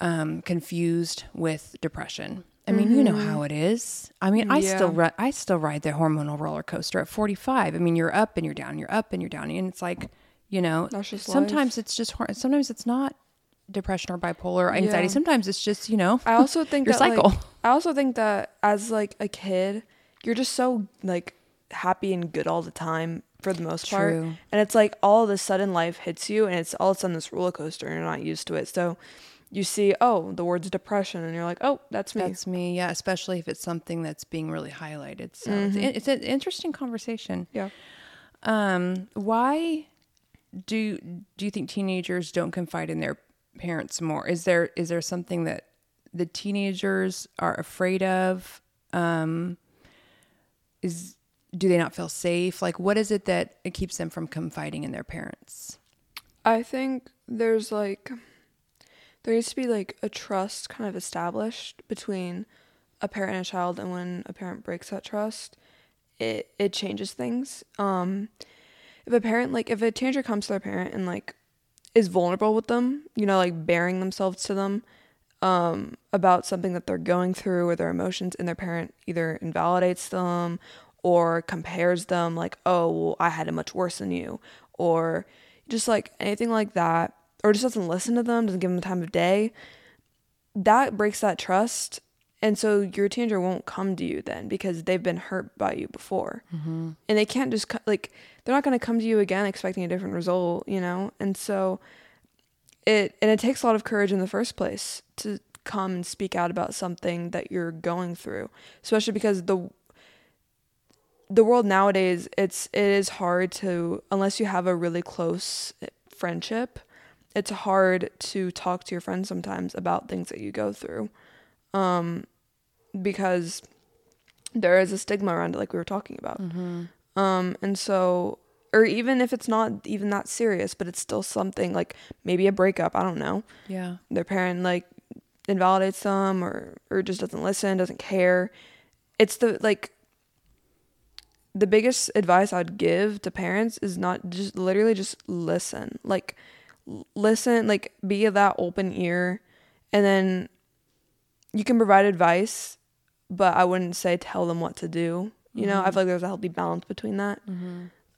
um, confused with depression. I mean, you know how it is. I mean, I still ri- I still ride the hormonal roller coaster at 45. I mean, you're up and you're down, you're up and you're down, and it's like, you know, sometimes it's just hor- sometimes it's not depression or bipolar anxiety. Yeah. Sometimes it's just, you know, I also think your that cycle. Like, I also think that as like a kid, you're just so like happy and good all the time for the most part. True. And it's like all of a sudden life hits you and it's all of a sudden this roller coaster and you're not used to it. So you see, oh, the words depression and you're like, oh, that's me. That's me, yeah. Especially if it's something that's being really highlighted. So it's, Mm-hmm. it's an interesting conversation. yeah. Um, why do do you think teenagers don't confide in their parents more? Is there is there something that the teenagers are afraid of? Um, is do they not feel safe? Like, what is it that it keeps them from confiding in their parents? I think there's like there needs to be like a trust kind of established between a parent and a child and when a parent breaks that trust, it it changes things. Um if a parent like if a teenager comes to their parent and like is vulnerable with them, you know, like bearing themselves to them um about something that they're going through or their emotions and their parent either invalidates them or compares them like, "Oh, well, I had it much worse than you." Or just like anything like that or just doesn't listen to them, doesn't give them the time of day, that breaks that trust. And so your teenager won't come to you then because they've been hurt by you before. Mm-hmm. And they can't just, like, they're not going to come to you again expecting a different result, you know? And so it, and it takes a lot of courage in the first place to come and speak out about something that you're going through, especially because the, the world nowadays it's it is hard to unless you have a really close friendship it's hard to talk to your friends sometimes about things that you go through um because there is a stigma around it like we were talking about. Um and so or even if it's not even that serious but it's still something like maybe a breakup i don't know. Yeah, their parent like invalidates them or or just doesn't listen doesn't care. It's the like the biggest advice i'd give to parents is not just literally just listen. Like listen like be that open ear and then you can provide advice but i wouldn't say tell them what to do. You know i feel like there's a healthy balance between that.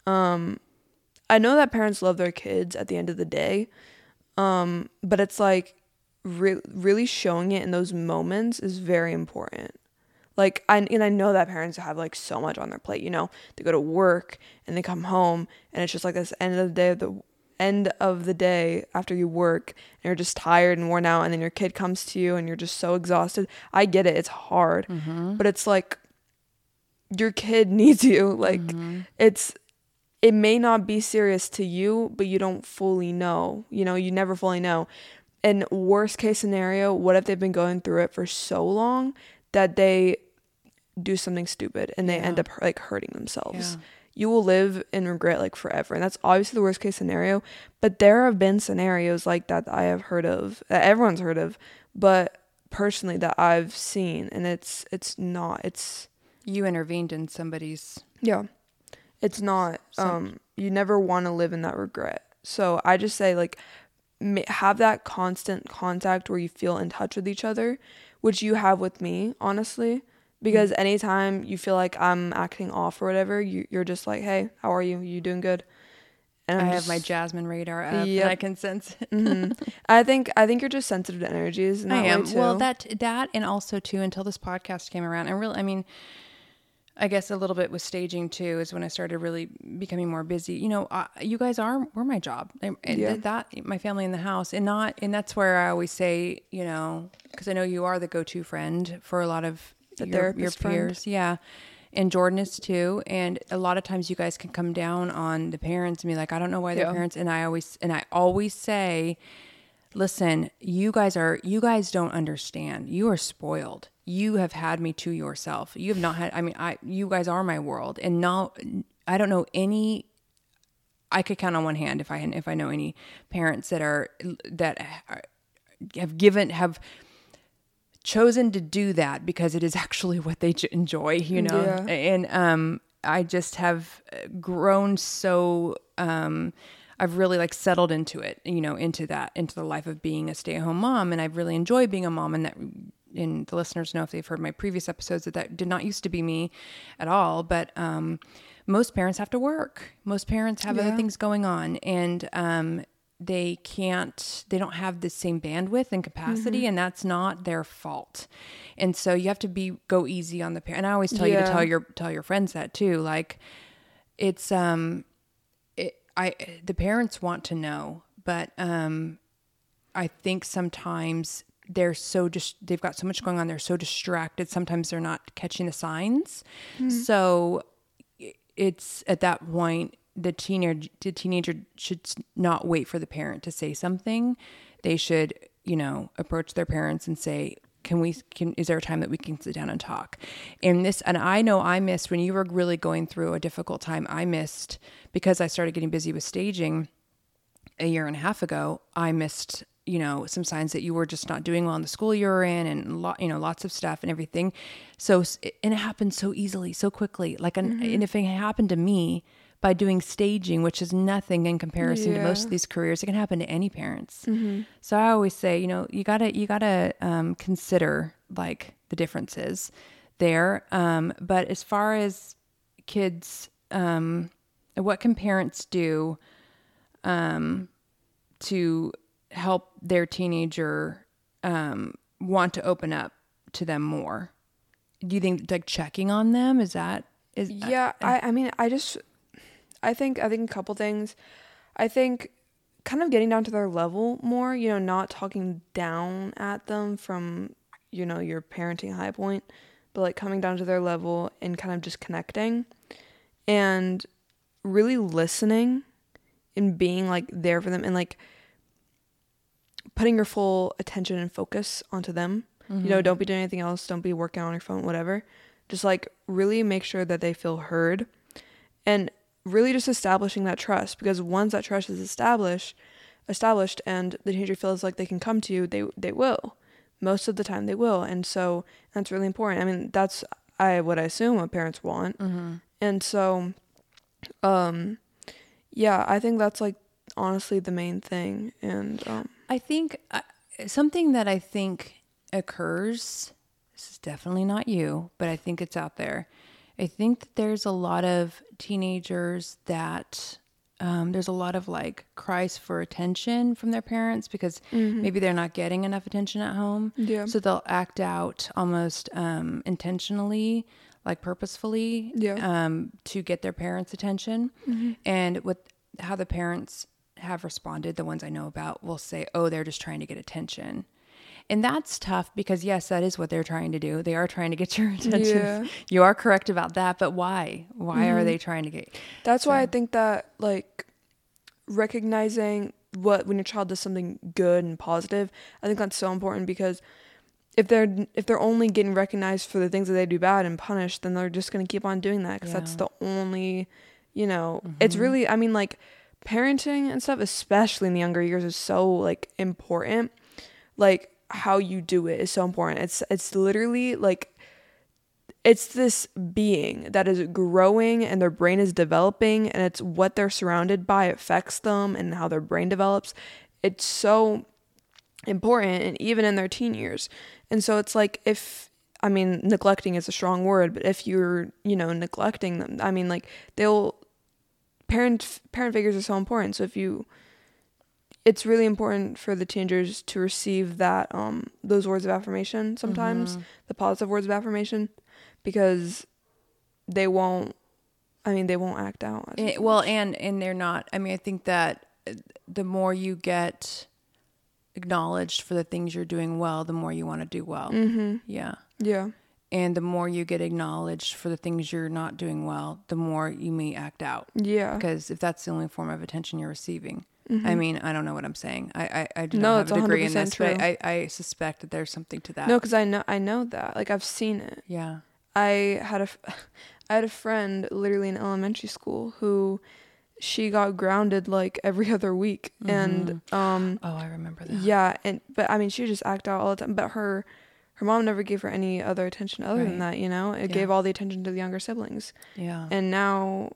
Um i know that parents love their kids at the end of the day um but it's like re- really showing it in those moments is very important. Like I and I know that parents have like so much on their plate, you know. They go to work and they come home and it's just like this end of the day of the end of the day after you work and you're just tired and worn out and then your kid comes to you and you're just so exhausted. I get it, it's hard. Mm-hmm. But it's like your kid needs you. Like mm-hmm. it's it may not be serious to you, but you don't fully know. You know, you never fully know. And worst case scenario, what if they've been going through it for so long that they do something stupid and they end up like hurting themselves? Yeah. You will live in regret like forever. And that's obviously the worst case scenario. But there have been scenarios like that, that I have heard of, that everyone's heard of, but personally that I've seen and it's it's not it's you intervened in somebody's. yeah. It's not um you never want to live in that regret. So I just say like have that constant contact where you feel in touch with each other, which you have with me, honestly. Because anytime you feel like I'm acting off or whatever, you, you're just like, "Hey, how are you? You doing good?" And I I'm have my Jasmine radar up, Yep. and I can sense it. Mhm. I think I think you're just sensitive to energies. I am. Well, that that and also too until this podcast came around, and really, I mean, I guess a little bit with staging too is when I started really becoming more busy. You know, uh, you guys are were my job, and and Yeah. that my family in the house, and not, and that's where I always say, you know, because I know you are the go to friend for a lot of The your, your therapist friend. peers, yeah. And Jordan is too, and a lot of times you guys can come down on the parents and be like, I don't know why they're parents, and I always and I always say, listen, you guys are you guys don't understand. You are spoiled. You have had me to yourself. You have not had I mean, I you guys are my world. And now I don't know any I could count on one hand if I if I know any parents that are that are, have given have chosen to do that because it is actually what they enjoy, you know. Yeah. And um, I just have uh, grown so. Um, I've really like settled into it, you know, into that, into the life of being a stay-at-home mom, and I've really enjoyed being a mom. And that, and the listeners know if they've heard my previous episodes that that did not used to be me at all. But um, most parents have to work. Most parents have other things going on, and um, they can't. They don't have the same bandwidth and capacity, and that's not their fault. And so you have to be go easy on the parent. And I always tell you to tell your tell your friends that too. Like, it's um it, I the parents want to know, but um, I think sometimes they're so just they've got so much going on. They're so distracted. Sometimes they're not catching the signs. So it's at that point the teenager the teenager should not wait for the parent to say something. They should you know approach their parents and say. Can we? Can is there a time that we can sit down and talk? And this, and I know I missed when you were really going through a difficult time. I missed because I started getting busy with staging a year and a half ago, I missed, you know, some signs that you were just not doing well in the school you were in and lot, you know, lots of stuff and everything. So, and it happened so easily, so quickly. Like, an, mm-hmm. and if it happened to me by doing staging, which is nothing in comparison to most of these careers, it can happen to any parents. So I always say, you know, you gotta, you gotta um, consider like the differences there. Um, but as far as kids, um, what can parents do? to help their teenager um, want to open up to them more? Do you think like checking on them is that is Yeah, I, I mean, I just, I think, I think a couple things. I think kind of getting down to their level more, you know, not talking down at them from, you know, your parenting high point, but like coming down to their level and kind of just connecting and really listening and being like there for them and like putting your full attention and focus onto them. You know, mm-hmm. don't be doing anything else, don't be working on your phone, whatever. Just like really make sure that they feel heard and really just establishing that trust because once that trust is established established and the teenager feels like they can come to you, they they will. Most of the time they will. And so that's really important. I mean, that's I what I assume what parents want. And so um yeah, I think that's like honestly the main thing and um I think uh, something that I think occurs. This is definitely not you, but I think it's out there. I think that there's a lot of teenagers that um, there's a lot of like cries for attention from their parents because maybe they're not getting enough attention at home. Yeah. So they'll act out almost um, intentionally, like purposefully, Yeah. um, to get their parents' attention. Mm-hmm. And with how the parents have responded, the ones I know about will say, "Oh, they're just trying to get attention." And that's tough because yes, that is what they're trying to do. They are trying to get your attention. Yeah. You are correct about that, but why? Why are mm-hmm. they trying to get That's why I think that like recognizing what when your child does something good and positive, I think that's so important because if they're if they're only getting recognized for the things that they do bad and punished, then they're just going to keep on doing that because that's the only, you know, it's mm-hmm. really I mean like parenting and stuff especially in the younger years is so like important. Like how you do it is so important. It's it's literally like it's this being that is growing and their brain is developing and it's what they're surrounded by affects them and how their brain develops. It's so important and even in their teen years. And so it's like if i mean neglecting is a strong word but if you're you know neglecting them i mean like they'll parent parent figures are so important. So if you it's really important for the teenagers to receive that um those words of affirmation sometimes the positive words of affirmation because they won't i mean they won't act out as Eh, well, and and they're not. I mean, I think that uh, the more you get acknowledged for the things you're doing well, the more you want to do well. Mm-hmm. Yeah, yeah and the more you get acknowledged for the things you're not doing well, the more you may act out. yeah Because if that's the only form of attention you're receiving, I mean, I don't know what I'm saying. I I, I do Mm-hmm. No, not have a degree in 100% this, but. I, I suspect that there's something to that. no because i know i know that like i've seen it Yeah. i had a f- i had a friend literally in elementary school who she got grounded like every other week and um Oh, I remember that. Yeah, and but I mean, she would just act out all the time. But her, her mom never gave her any other attention other than that, you know? It Yeah. gave all the attention to the younger siblings. Yeah. And now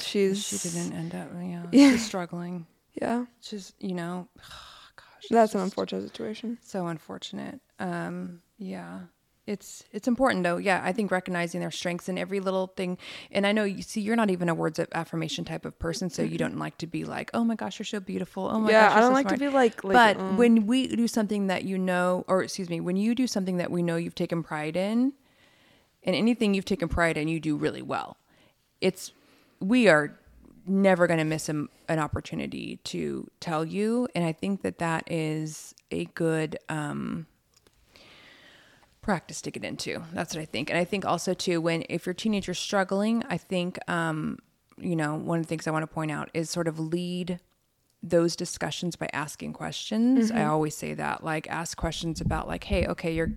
she's she didn't end up, yeah, Yeah. she's struggling. Yeah. Just, you know, gosh. That's an unfortunate situation. So unfortunate. Um, yeah. It's it's important though. Yeah, I think recognizing their strengths in every little thing. And I know you see you're not even a words of affirmation type of person, so you don't like to be like, "Oh my gosh, you're so beautiful." Oh my yeah, gosh, I don't so like smart." to be like, like but mm. when we do something that you know, or excuse me, when you do something that we know you've taken pride in, and anything you've taken pride in, you do really well. It's we are never going to miss a, an opportunity to tell you, and I think that that is a good um, practice to get into. That's what I think, and I think also too when if your teenager's struggling, I think um, you know one of the things I want to point out is sort of lead those discussions by asking questions. I always say that, like ask questions about like, hey, okay, you're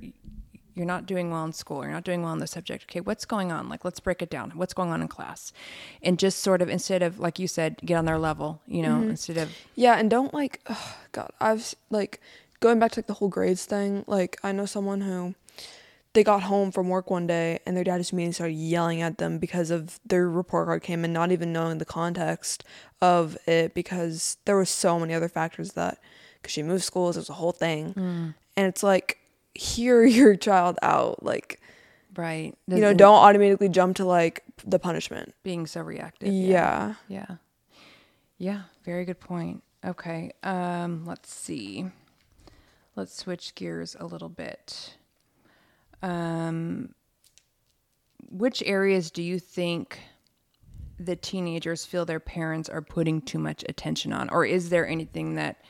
you're not doing well in school, you're not doing well in the subject. Okay, what's going on? Like let's break it down. What's going on in class? And just sort of instead of like you said, get on their level, you know, mm-hmm. instead of Yeah, and don't like, oh God, I've like going back to like the whole grades thing. Like, I know someone who they got home from work one day and their dad just immediately started yelling at them because of their report card came in, not even knowing the context of it because there were so many other factors that because she moved schools, it was a whole thing, mm. and it's like hear your child out, like right, you know, don't automatically jump to like the punishment. being so reactive. Yeah. Yeah. Yeah, very good point. Okay. Um, let's see. Let's switch gears a little bit. Um, which areas do you think the teenagers feel their parents are putting too much attention on, or is there anything that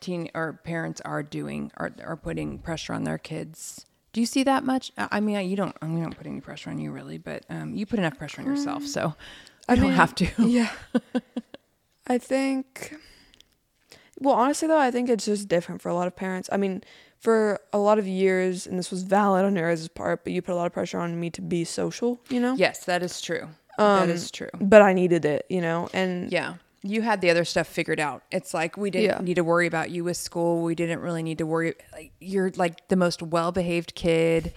teen or parents are doing or are putting pressure on their kids? Do you see that much? I I mean, you don't. I mean, don't put any pressure on you really, but um, you put enough pressure on yourself, so I, don't mean, have to. Yeah. I think well, honestly though, I think it's just different for a lot of parents. I mean, for a lot of years, and this was valid on your part, but you put a lot of pressure on me to be social, you know? Yes, that is true. that is true. But I needed it, you know? And Yeah. You had the other stuff figured out. It's like we didn't Yeah. need to worry about you with school. We didn't really need to worry like you're like the most well-behaved kid.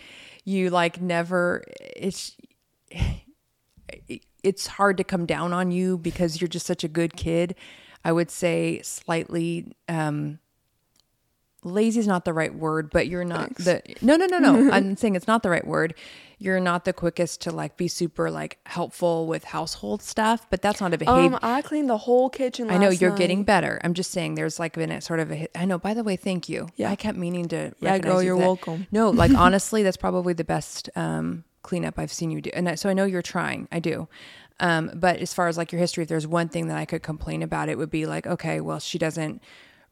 You like never it's it's hard to come down on you because you're just such a good kid. I would say slightly um lazy is not the right word, but you're not the no no no no. I'm saying it's not the right word. You're not the quickest to like be super like helpful with household stuff, but that's not a behavior. um, I cleaned the whole kitchen. I know you're night. getting better. I'm just saying there's like been a sort of a. I know. By the way, thank you. Yeah. I kept meaning to. Yeah, girl, you you're welcome. No, like honestly, that's probably the best um, cleanup I've seen you do. And I, so I know you're trying. I do. Um, but as far as like your history, if there's one thing that I could complain about, it would be like, okay, well, she doesn't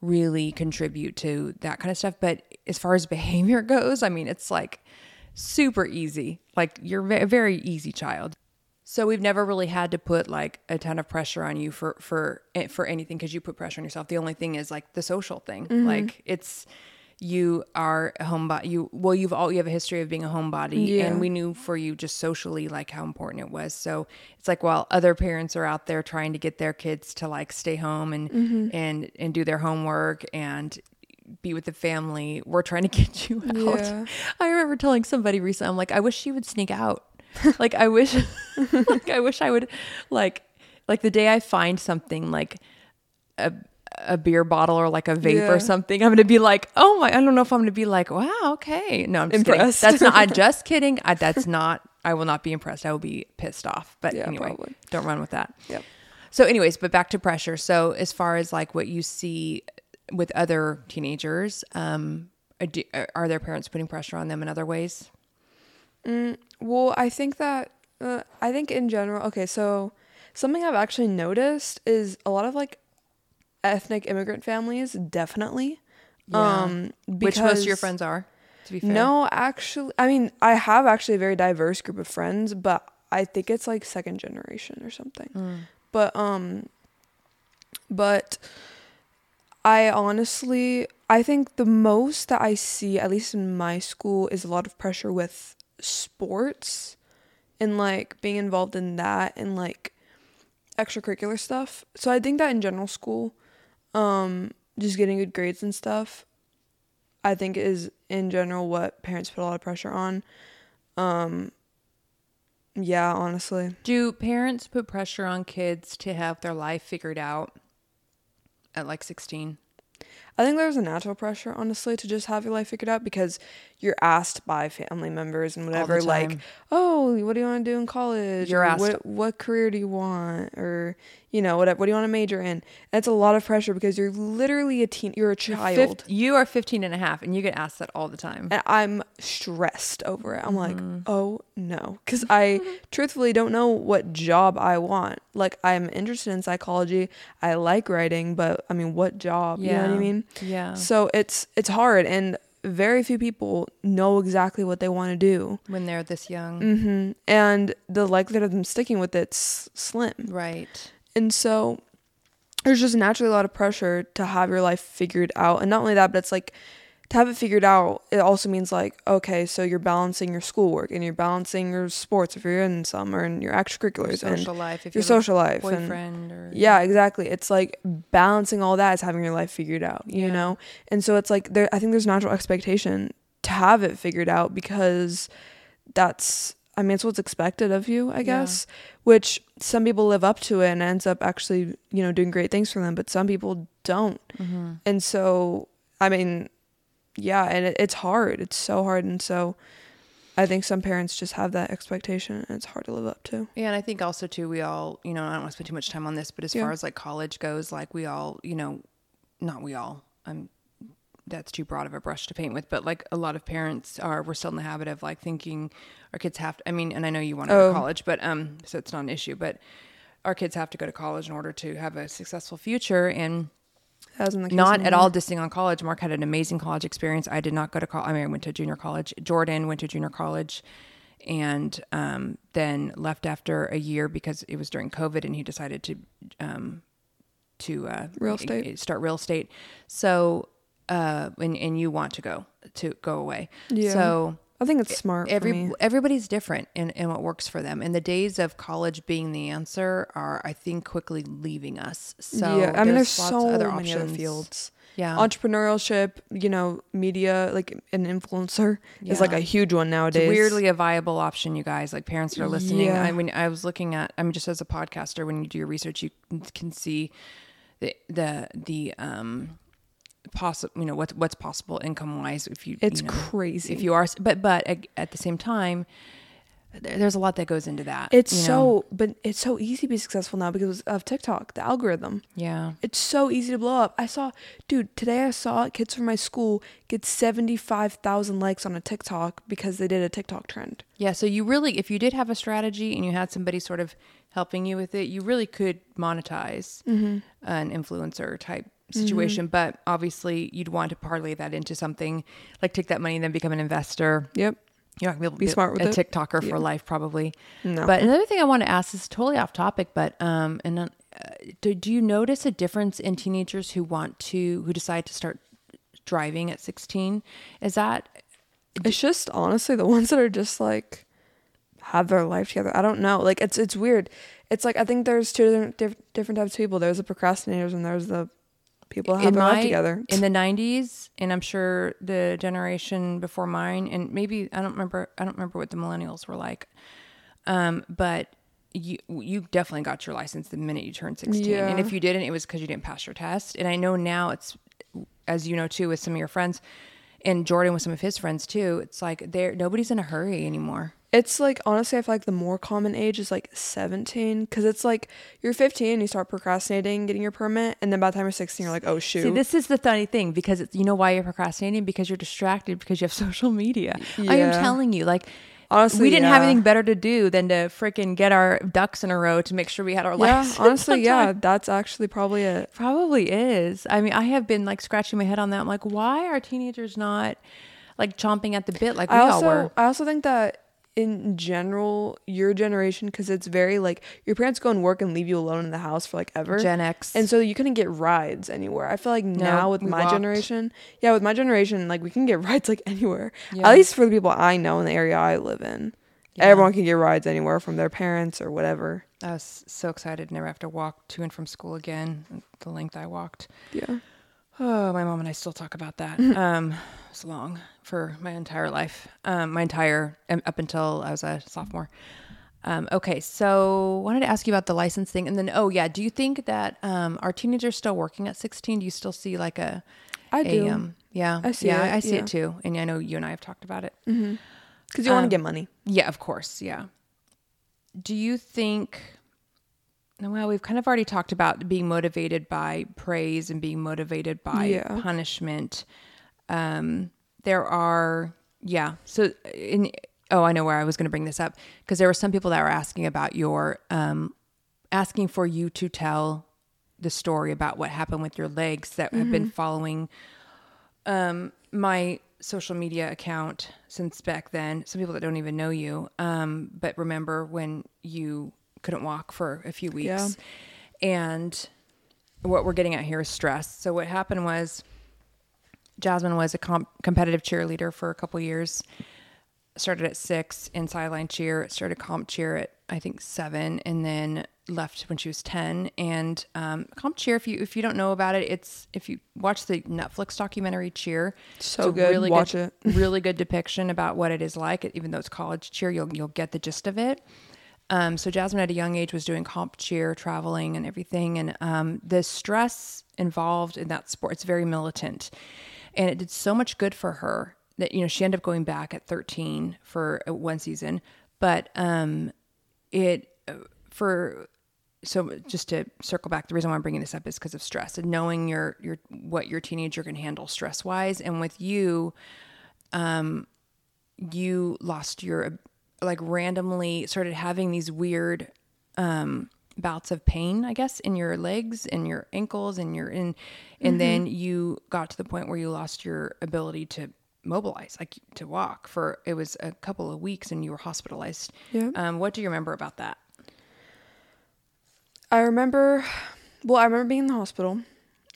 really contribute to that kind of stuff. But as far as behavior goes, I mean, it's like super easy. Like you're a very easy child. So we've never really had to put like a ton of pressure on you for for eh, for anything because you put pressure on yourself. The only thing is like the social thing. Like it's you are a homebody. You well, you've all you have a history of being a homebody, Yeah. and we knew for you just socially like how important it was. So it's like while other parents are out there trying to get their kids to like stay home and mm-hmm. and and do their homework and be with the family, we're trying to get you out. Yeah. I remember telling somebody recently, I'm like, I wish she would sneak out. like I wish like I wish I would like like the day I find something like a a beer bottle or like a vape Yeah. or something, I'm gonna be like, oh my, I don't know if I'm gonna be like, wow, okay. No, I'm just Impressed. kidding. That's not. I'm just kidding. I, that's not. I will not be impressed. I will be pissed off. But Yeah, anyway, probably. don't run with that. Yep. So, anyways, but back to pressure. So, as far as like what you see with other teenagers, um, are their parents putting pressure on them in other ways? Well, I think that uh, I think in general, okay, so something I've actually noticed is a lot of like ethnic immigrant families, definitely. Um, Which most of your friends are. To be fair. No, actually, I mean, I have actually a very diverse group of friends, but I think it's like second generation or something. But um, but I honestly, I think the most that I see, at least in my school, is a lot of pressure with sports and like being involved in that and like extracurricular stuff. So I think that in general school, um, just getting good grades and stuff, I think is in general what parents put a lot of pressure on. Um yeah, honestly. Do parents put pressure on kids to have their life figured out at like 16? I think there's a natural pressure, honestly, to just have your life figured out because you're asked by family members and whatever, like, oh, what do you want to do in college? You're asked- What, what career do you want? Or, you know, whatever. What do you want to major in? It's a lot of pressure because you're literally a teen. You're a child. Fif- you are 15 and a half, and you get asked that all the time. and I'm stressed over it. I'm like, Mm-hmm. oh no, because I truthfully don't know what job I want. Like, I'm interested in psychology. I like writing, but I mean, what job? You know what I mean? Yeah. So it's it's hard, and very few people know exactly what they want to do. when they're this young. hmm And the likelihood of them sticking with it's slim. Right. And so there's just naturally a lot of pressure to have your life figured out. And not only that, but it's like to have it figured out, it also means like, okay, so you're balancing your schoolwork and you're balancing your sports if you're in some or in your extracurriculars Your social and life. If your you social life. and- boyfriend or yeah, exactly. It's like balancing all that is having your life figured out, you Yeah. know? And so it's like there I think there's natural expectation to have it figured out because that's I mean it's what's expected of you, I Yeah. guess, which some people live up to it and ends up actually, you know, doing great things for them, but some people don't. Mm-hmm. And so I mean, yeah, and it, it's hard. It's so hard and so I think some parents just have that expectation and it's hard to live up to. Yeah, and I think also too, we all, you know, I don't want to spend too much time on this, but as Yeah. far as like college goes, like we all, you know, not we all. I'm that's too broad of a brush to paint with, but like a lot of parents are, we're still in the habit of like thinking our kids have. To, I mean, and I know you want to go Oh. to college, but um, so it's not an issue, but our kids have to go to college in order to have a successful future and As in the case not at all dissing on college. Mark had an amazing college experience. I did not go to college. I mean, I went to junior college. Jordan went to junior college and um, then left after a year because it was during COVID and he decided to um, to uh, Real estate. start real estate. So uh, and and you want to go to go away. Yeah. So I think it's smart every for me. everybody's different in, in what works for them. And the days of college being the answer are, I think, quickly leaving us. So yeah, I mean, there's, so other many options. other fields. Yeah. Entrepreneurship, you know, media, like an influencer is like a huge one It's nowadays. weirdly a viable option, you guys. Like parents that are listening. Yeah. I mean, I was looking at. I mean, just as a podcaster, when you do your research, you can see the the the um possible. You know what's what's possible income wise if you. It's you know, crazy. if you are, but but at- at the same time, there's a lot that goes into that. it's you know? so, but it's so easy to be successful now because of TikTok, the algorithm. yeah. It's so easy to blow up. I saw, dude, today I saw kids from my school get 75,000 likes on a TikTok because they did a TikTok trend. Yeah, so you really, if you did have a strategy and you had somebody sort of helping you with it, you really could monetize Mm-hmm. an influencer type situation. But obviously, you'd want to parlay that into something like take that money and then become an investor. Yep. You're not gonna be able to Be smart with a it. TikToker Yeah. for life, probably. No. But another thing I want to ask is totally off topic, but um, and uh, do, do you notice a difference in teenagers who want to who decide to start driving at 16? Is that It's just honestly the ones that are just like have their life together. I don't know. Like it's it's weird. It's like I think there's two different, diff- different types of people. There's the procrastinators and there's the people have their life together. in the 90s and i'm sure the generation before mine and maybe i don't remember i don't remember what the millennials were like um, but you you definitely got your license the minute you turned 16 and if you didn't it was because you didn't pass your test. And i know now it's as you know too with some of your friends and jordan with some of his friends too it's like there nobody's in a hurry anymore It's like honestly, I feel like the more common age is like 17 because it's like you're 15, you start procrastinating getting your permit, and then by the time you're 16, you're like, oh shoot. See, this is the funny thing because it's, you know why you're procrastinating because you're distracted because you have social media. I am telling you, like, Honestly, we didn't have anything better to do than to freaking get our ducks in a row to make sure we had our yeah, honestly, yeah, that's actually probably it. probably is. I mean, I have been like scratching my head on that. I'm like, why are teenagers not like chomping at the bit like we I all also were? I also think that in general, your generation, because it's very like your parents go and work and leave you alone in the house for like ever. Gen X. And so you couldn't get rides anywhere. I feel like now with my walked. generation, yeah, with my generation, like we can get rides like anywhere. Yeah. At least for the people I know in the area I live in. Yeah. Everyone can get rides anywhere from their parents or whatever. I was so excited to never have to walk to and from school again. The length I walked. Yeah. Oh, my mom and I still talk about that. um, it's long for my entire life, um, my entire um, up until I was a sophomore. Um, okay, so wanted to ask you about the license thing, and then oh yeah, do you think that um, are teenagers still working at sixteen? Do you still see like a I a, do. um, yeah, I see yeah, it, I see yeah. it too, and I know you and I have talked about it. Because you want Um, to get money. Yeah, of course. Yeah. Do you think? Well, we've kind of already talked about being motivated by praise and being motivated by Yeah. punishment. Um, there are, yeah. So, in oh, I know where I was going to bring this up because there were some people that were asking about your, um, asking for you to tell the story about what happened with your legs that have been following um, my social media account since back then. Some people that don't even know you, um, but remember when you couldn't walk for a few weeks. Yeah. And what we're getting at here is stress. So what happened was Jasmine was a comp- competitive cheerleader for a couple years. Started at six in sideline cheer. Started comp cheer at I think seven, and then left when she was ten. And um, comp cheer, if you if you don't know about it, it's if you watch the Netflix documentary Cheer, So good. Watch good, it. really good depiction about what it is like. Even though it's college cheer, you'll you'll get the gist of it. Um, so Jasmine at a young age was doing comp cheer, traveling, and everything, and um, the stress involved in that sport it's very militant, and it did so much good for her that you know she ended up going back at 13 for uh, one season, but um, it uh, for so just to circle back, the reason why I'm bringing this up is because of stress and knowing your your what your teenager can handle stress wise, and with you, um, you lost your like randomly started having these weird um bouts of pain i guess in your legs and your ankles and your in and then you got to the point where you lost your ability to mobilize like to walk for it was a couple of weeks and you were hospitalized. Yeah. um what do you remember about that? I remember, well, I remember being in the hospital,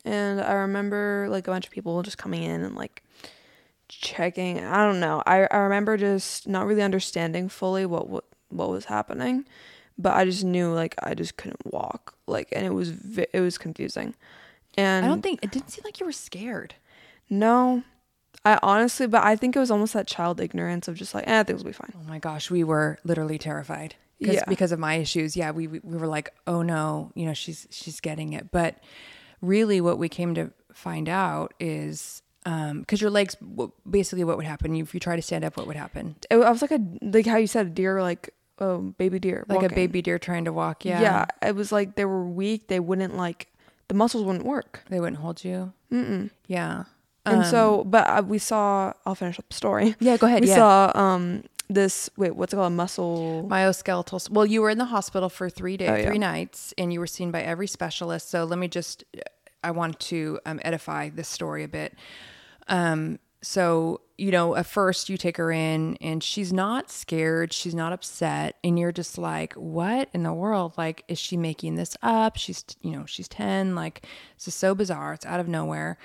and I remember like a bunch of people just coming in and like checking. I don't know. I I remember just not really understanding fully what what what was happening, but I just knew like I just couldn't walk. Like, and it was vi- it was confusing. And i don't think it didn't seem like you were scared no, I honestly, but I think it was almost that child ignorance of just like, eh, things will be fine. oh my gosh we were literally terrified Yeah. because of my issues yeah we, we we were like oh no you know she's she's getting it but really what we came to find out is um because your legs basically what would happen if you try to stand up what would happen It, I was like a like how you said a deer, like oh baby deer, like a baby deer trying to walk yeah Yeah. it was like they were weak. They wouldn't like the muscles wouldn't work. they wouldn't hold you Mm-mm. yeah And Um, so, but uh, we saw. I'll finish up the story. yeah go ahead We yeah saw um this wait what's it called muscle. myoskeletal well you were in the hospital for three days Oh, yeah. three nights and you were seen by every specialist so let me just i want to um, edify this story a bit. Um so you know at first you take her in and she's not scared. She's not upset. And you're just like what in the world? Like is she making this up? She's you know she's 10 like this is so bizarre. It's out of nowhere.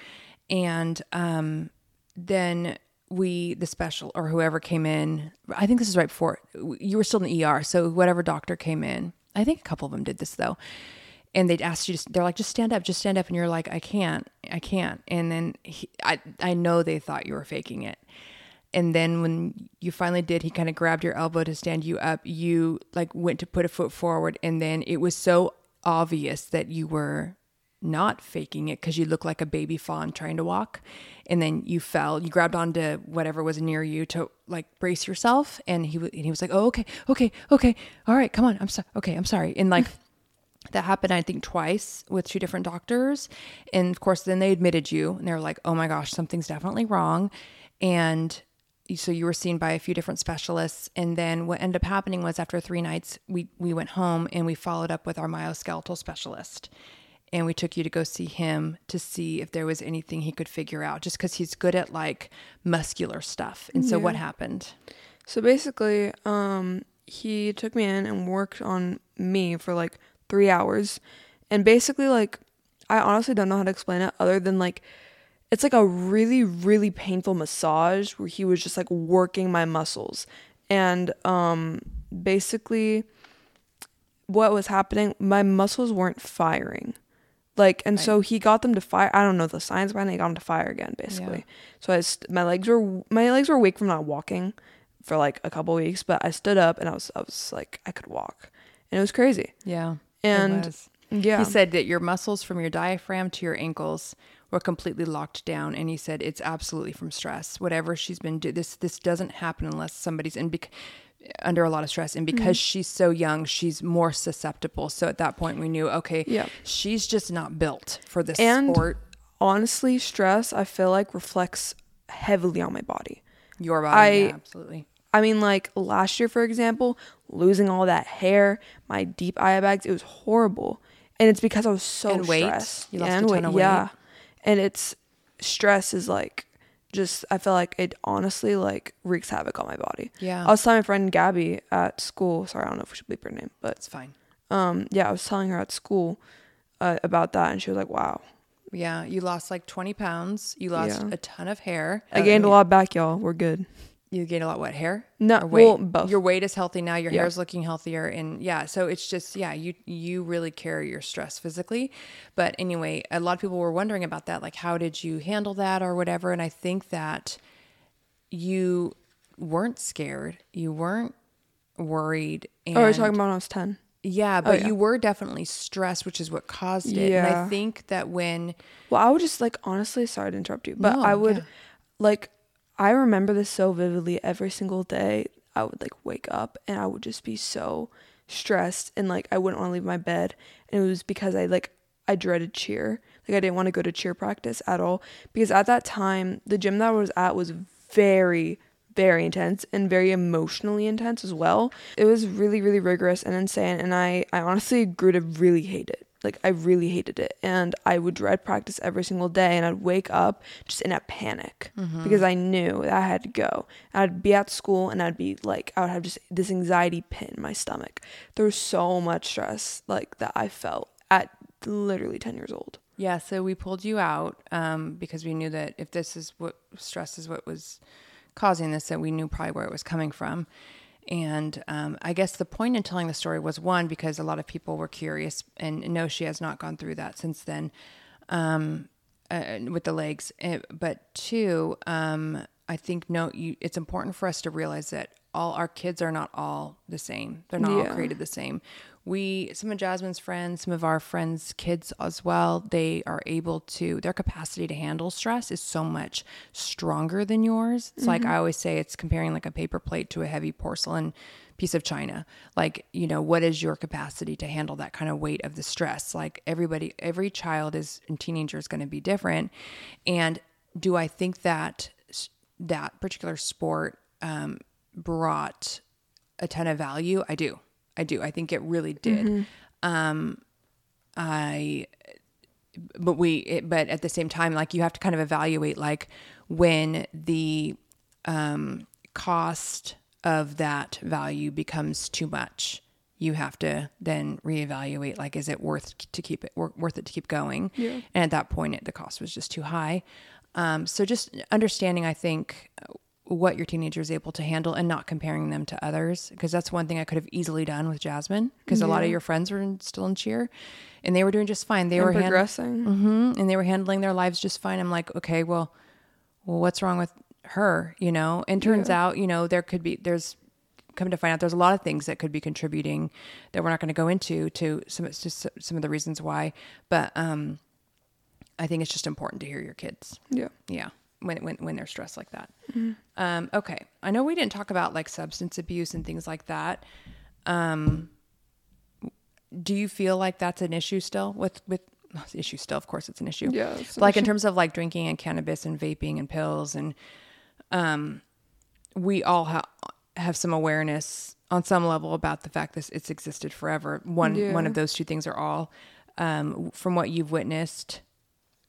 And um then we the special or whoever came in i think this is right before you were still in the er so whatever doctor came in i think a couple of them did this though and they'd ask you to they're like just stand up just stand up. And you're like i can't i can't. And then he, i i know they thought you were faking it. And then when you finally did he kind of grabbed your elbow to stand you up. You like went to put a foot forward and then it was so obvious that you were not faking it because you looked like a baby fawn trying to walk. And then you fell you grabbed onto whatever was near you to like brace yourself. And he, w- and he was like oh okay okay okay. All right come on i'm sorry okay i'm sorry. And like that happened i think twice with two different doctors. And of course then they admitted you and they were like oh my gosh something's definitely wrong. And so you were seen by a few different specialists. And then what ended up happening was after three nights we we went home and we followed up with our myoskeletal specialist. And we took you to go see him to see if there was anything he could figure out just because he's good at like muscular stuff. And so what happened? So basically, um, he took me in and worked on me for like three hours, and basically, like, I honestly don't know how to explain it other than like, it's like a really, really painful massage where he was just like working my muscles, and um, basically, what was happening, my muscles weren't firing Like, and Right. so he got them to fire. I don't know the science behind it. He got them to fire again, basically. So I, st- my legs were my legs were weak from not walking for like a couple weeks, but I stood up and I was I was like I could walk, and it was crazy. Yeah. And yeah, He said that your muscles from your diaphragm to your ankles were completely locked down, and he said it's absolutely from stress. Whatever she's been do this this doesn't happen unless somebody's in bec- under a lot of stress, and Mm-hmm. because she's so young, she's more susceptible. So at that point, we knew okay, Yeah. she's just not built for this And- sport. honestly, stress I feel like reflects heavily on my body. Your body, I- yeah, absolutely. I mean, like last year, for example, losing all that hair, my deep eye bags, it was horrible. And it's because I was so And weight? stressed. You lost and a ton weight, of weight? Yeah. And it's stress is like just I feel like it honestly like wreaks havoc on my body. Yeah. I was telling my friend Gabby at school, sorry, I don't know if we should bleep her name, but It's fine. um yeah, I was telling her at school uh, about that and she was like, Wow. Yeah, you lost like twenty pounds. You lost Yeah. a ton of hair. I gained a lot back, y'all. We're good. You gain a lot. Of what hair? No, weight? well, both. Your weight is healthy now. Your Yeah. hair's looking healthier, and yeah. So it's just yeah. You you really carry your stress physically, but anyway, a lot of people were wondering about that. Like, how did you handle that or whatever? And I think that you weren't scared. You weren't worried. Oh, and Oh, we're talking about when I was ten. yeah, oh, but yeah. you were definitely stressed, which is what caused it. And I think that when Well, I would just like honestly, sorry to interrupt you, but No, I would yeah. like I remember this so vividly every single day. I would like wake up and I would just be so stressed and like I wouldn't want to leave my bed. And it was because I like I dreaded cheer. Like I didn't want to go to cheer practice at all because at that time the gym that I was at was very very intense and very emotionally intense as well. It was really really rigorous and insane and I I honestly grew to really hate it. Like I really hated it and I would dread practice every single day and I'd wake up just in a panic because I knew that I had to go. I'd be at school and I'd be like I would have just this anxiety pit in my stomach. There was so much stress like that I felt at literally 10 years old. Yeah, so we pulled you out um, because we knew that if this is what stress is what was causing this, that we knew probably where it was coming from. And um, I guess the point in telling the story was one because a lot of people were curious, and no, she has not gone through that since then um, uh, with the legs. Uh, but two, um, I think no, you, it's important for us to realize that all our kids are not all the same. They're not all created the same. We, some of Jasmine's friends, some of our friends' kids as well, they are able to, their capacity to handle stress is so much stronger than yours. It's like I always say, it's comparing like a paper plate to a heavy porcelain piece of china. Like, you know, what is your capacity to handle that kind of weight of the stress? Like everybody, every child is and teenager is going to be different. And do I think that that particular sport um, brought a ton of value? I do. I do. I think it really did. Um, I, but we, it, but at the same time, like you have to kind of evaluate, like when the um, cost of that value becomes too much, you have to then reevaluate. Like, is it worth to keep it worth it to keep going? Yeah. And at that point, it, the cost was just too high. Um, so just understanding, I think, what your teenager is able to handle and not comparing them to others because that's one thing I could have easily done with Jasmine because a lot of your friends were in, still in cheer and they were doing just fine. They And were hand- progressing. hmm and they were handling their lives just fine. I'm like, okay, well, well, what's wrong with her? You know, and turns out, you know, there could be, there's come to find out there's a lot of things that could be contributing that we're not going to go into to some, just some of the reasons why, but, um, I think it's just important to hear your kids. Yeah. Yeah. When, when, when they're stressed like that. Um, okay. I know we didn't talk about like substance abuse and things like that. Um, do you feel like that's an issue still with, with issue still, of course it's an issue. Yeah, like in terms of like drinking and cannabis and vaping and pills and, um, we all ha- have some awareness on some level about the fact that it's existed forever. One, Yeah. one of those two things are all, um, from what you've witnessed,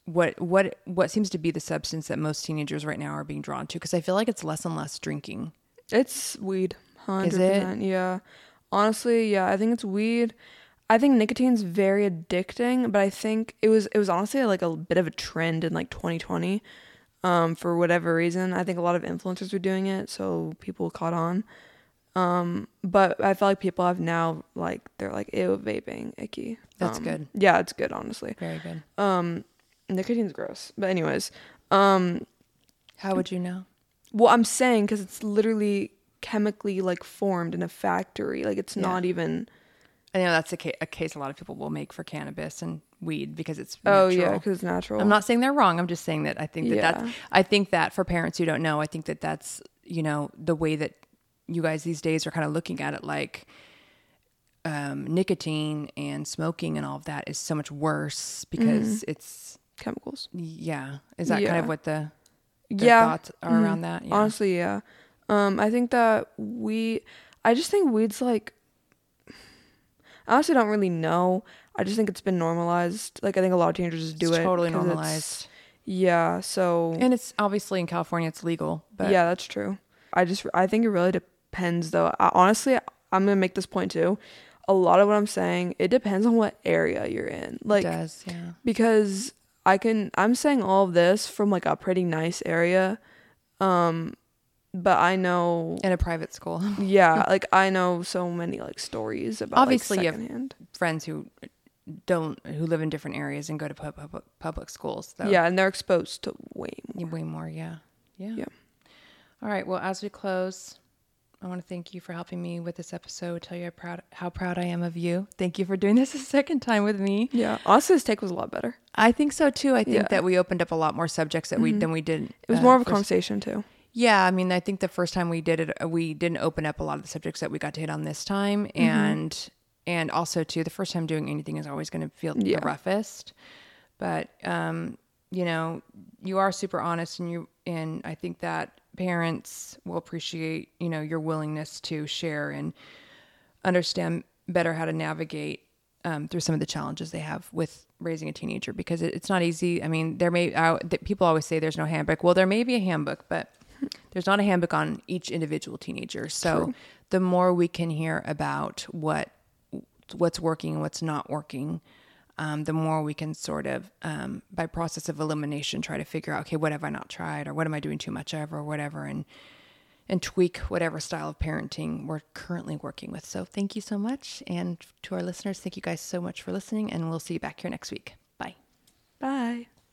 what what what seems to be the substance that most teenagers right now are being drawn to because i feel like it's less and less drinking It's weed. Hundred Is it? percent. Yeah. Honestly, yeah, I think it's weed. I think nicotine's very addicting, but I think it was it was honestly like a bit of a trend in like 2020. Um, for whatever reason, I think a lot of influencers were doing it, so people caught on. Um, but I feel like people have now like they're like ew vaping icky. That's Um, good. Yeah, it's good honestly. Very good. Um, nicotine's gross. But anyways, um, How would you know? well, I'm saying because it's literally chemically like formed in a factory. Like it's Yeah. not even. I know that's a case, a case a lot of people will make for cannabis and weed because it's Oh natural. yeah, because it's natural. I'm not saying they're wrong. I'm just saying that I think that Yeah. that's, I think that for parents who don't know, I think that that's, you know, the way that you guys these days are kind of looking at it like um, nicotine and smoking and all of that is so much worse because it's, chemicals. yeah. Is that kind of what the, the yeah. thoughts are Mhm. around that? Yeah. Honestly, yeah. Um, I think that we, I just think weed's like, I honestly don't really know. I just think it's been normalized. Like I think a lot of teenagers just do it's it. totally normalized. Yeah. So And it's obviously in California, it's legal, but yeah, that's true. I just I think it really depends though. I, honestly, I'm gonna make this point too. A lot of what I'm saying, it depends on what area you're in. Like it does. Yeah. because I can I'm saying all of this from like a pretty nice area. Um but I know In a private school. yeah, like I know so many like stories about Obviously, you like have- secondhand. friends who don't who live in different areas and go to pub- public public schools. So Yeah, and they're exposed to way more. way more. Yeah, yeah. Yeah. All right. Well, as we close, I want to thank you for helping me with this episode. Tell you how proud how proud I am of you. Thank you for doing this a second time with me. Yeah, this take was a lot better. I think so too. I think Yeah. that we opened up a lot more subjects that we Mhm. than we did. It was uh, more of a first- conversation too. Yeah, I mean, I think the first time we did it, we didn't open up a lot of the subjects that we got to hit on this time, Mm-hmm. and and also too, the first time doing anything is always going to feel Yeah. the roughest. But um, you know, you are super honest, and you and I think that parents will appreciate you know your willingness to share and understand better how to navigate um, through some of the challenges they have with raising a teenager because it, it's not easy. I mean, there may I, th- people always say there's no handbook. Well, there may be a handbook, but there's not a handbook on each individual teenager. So True. the more we can hear about what what's working and what's not working, um, the more we can sort of, um, by process of elimination, try to figure out, okay, what have I not tried, or what am I doing too much of, or whatever, and and tweak whatever style of parenting we're currently working with. So thank you so much, and to our listeners, thank you guys so much for listening, and we'll see you back here next week.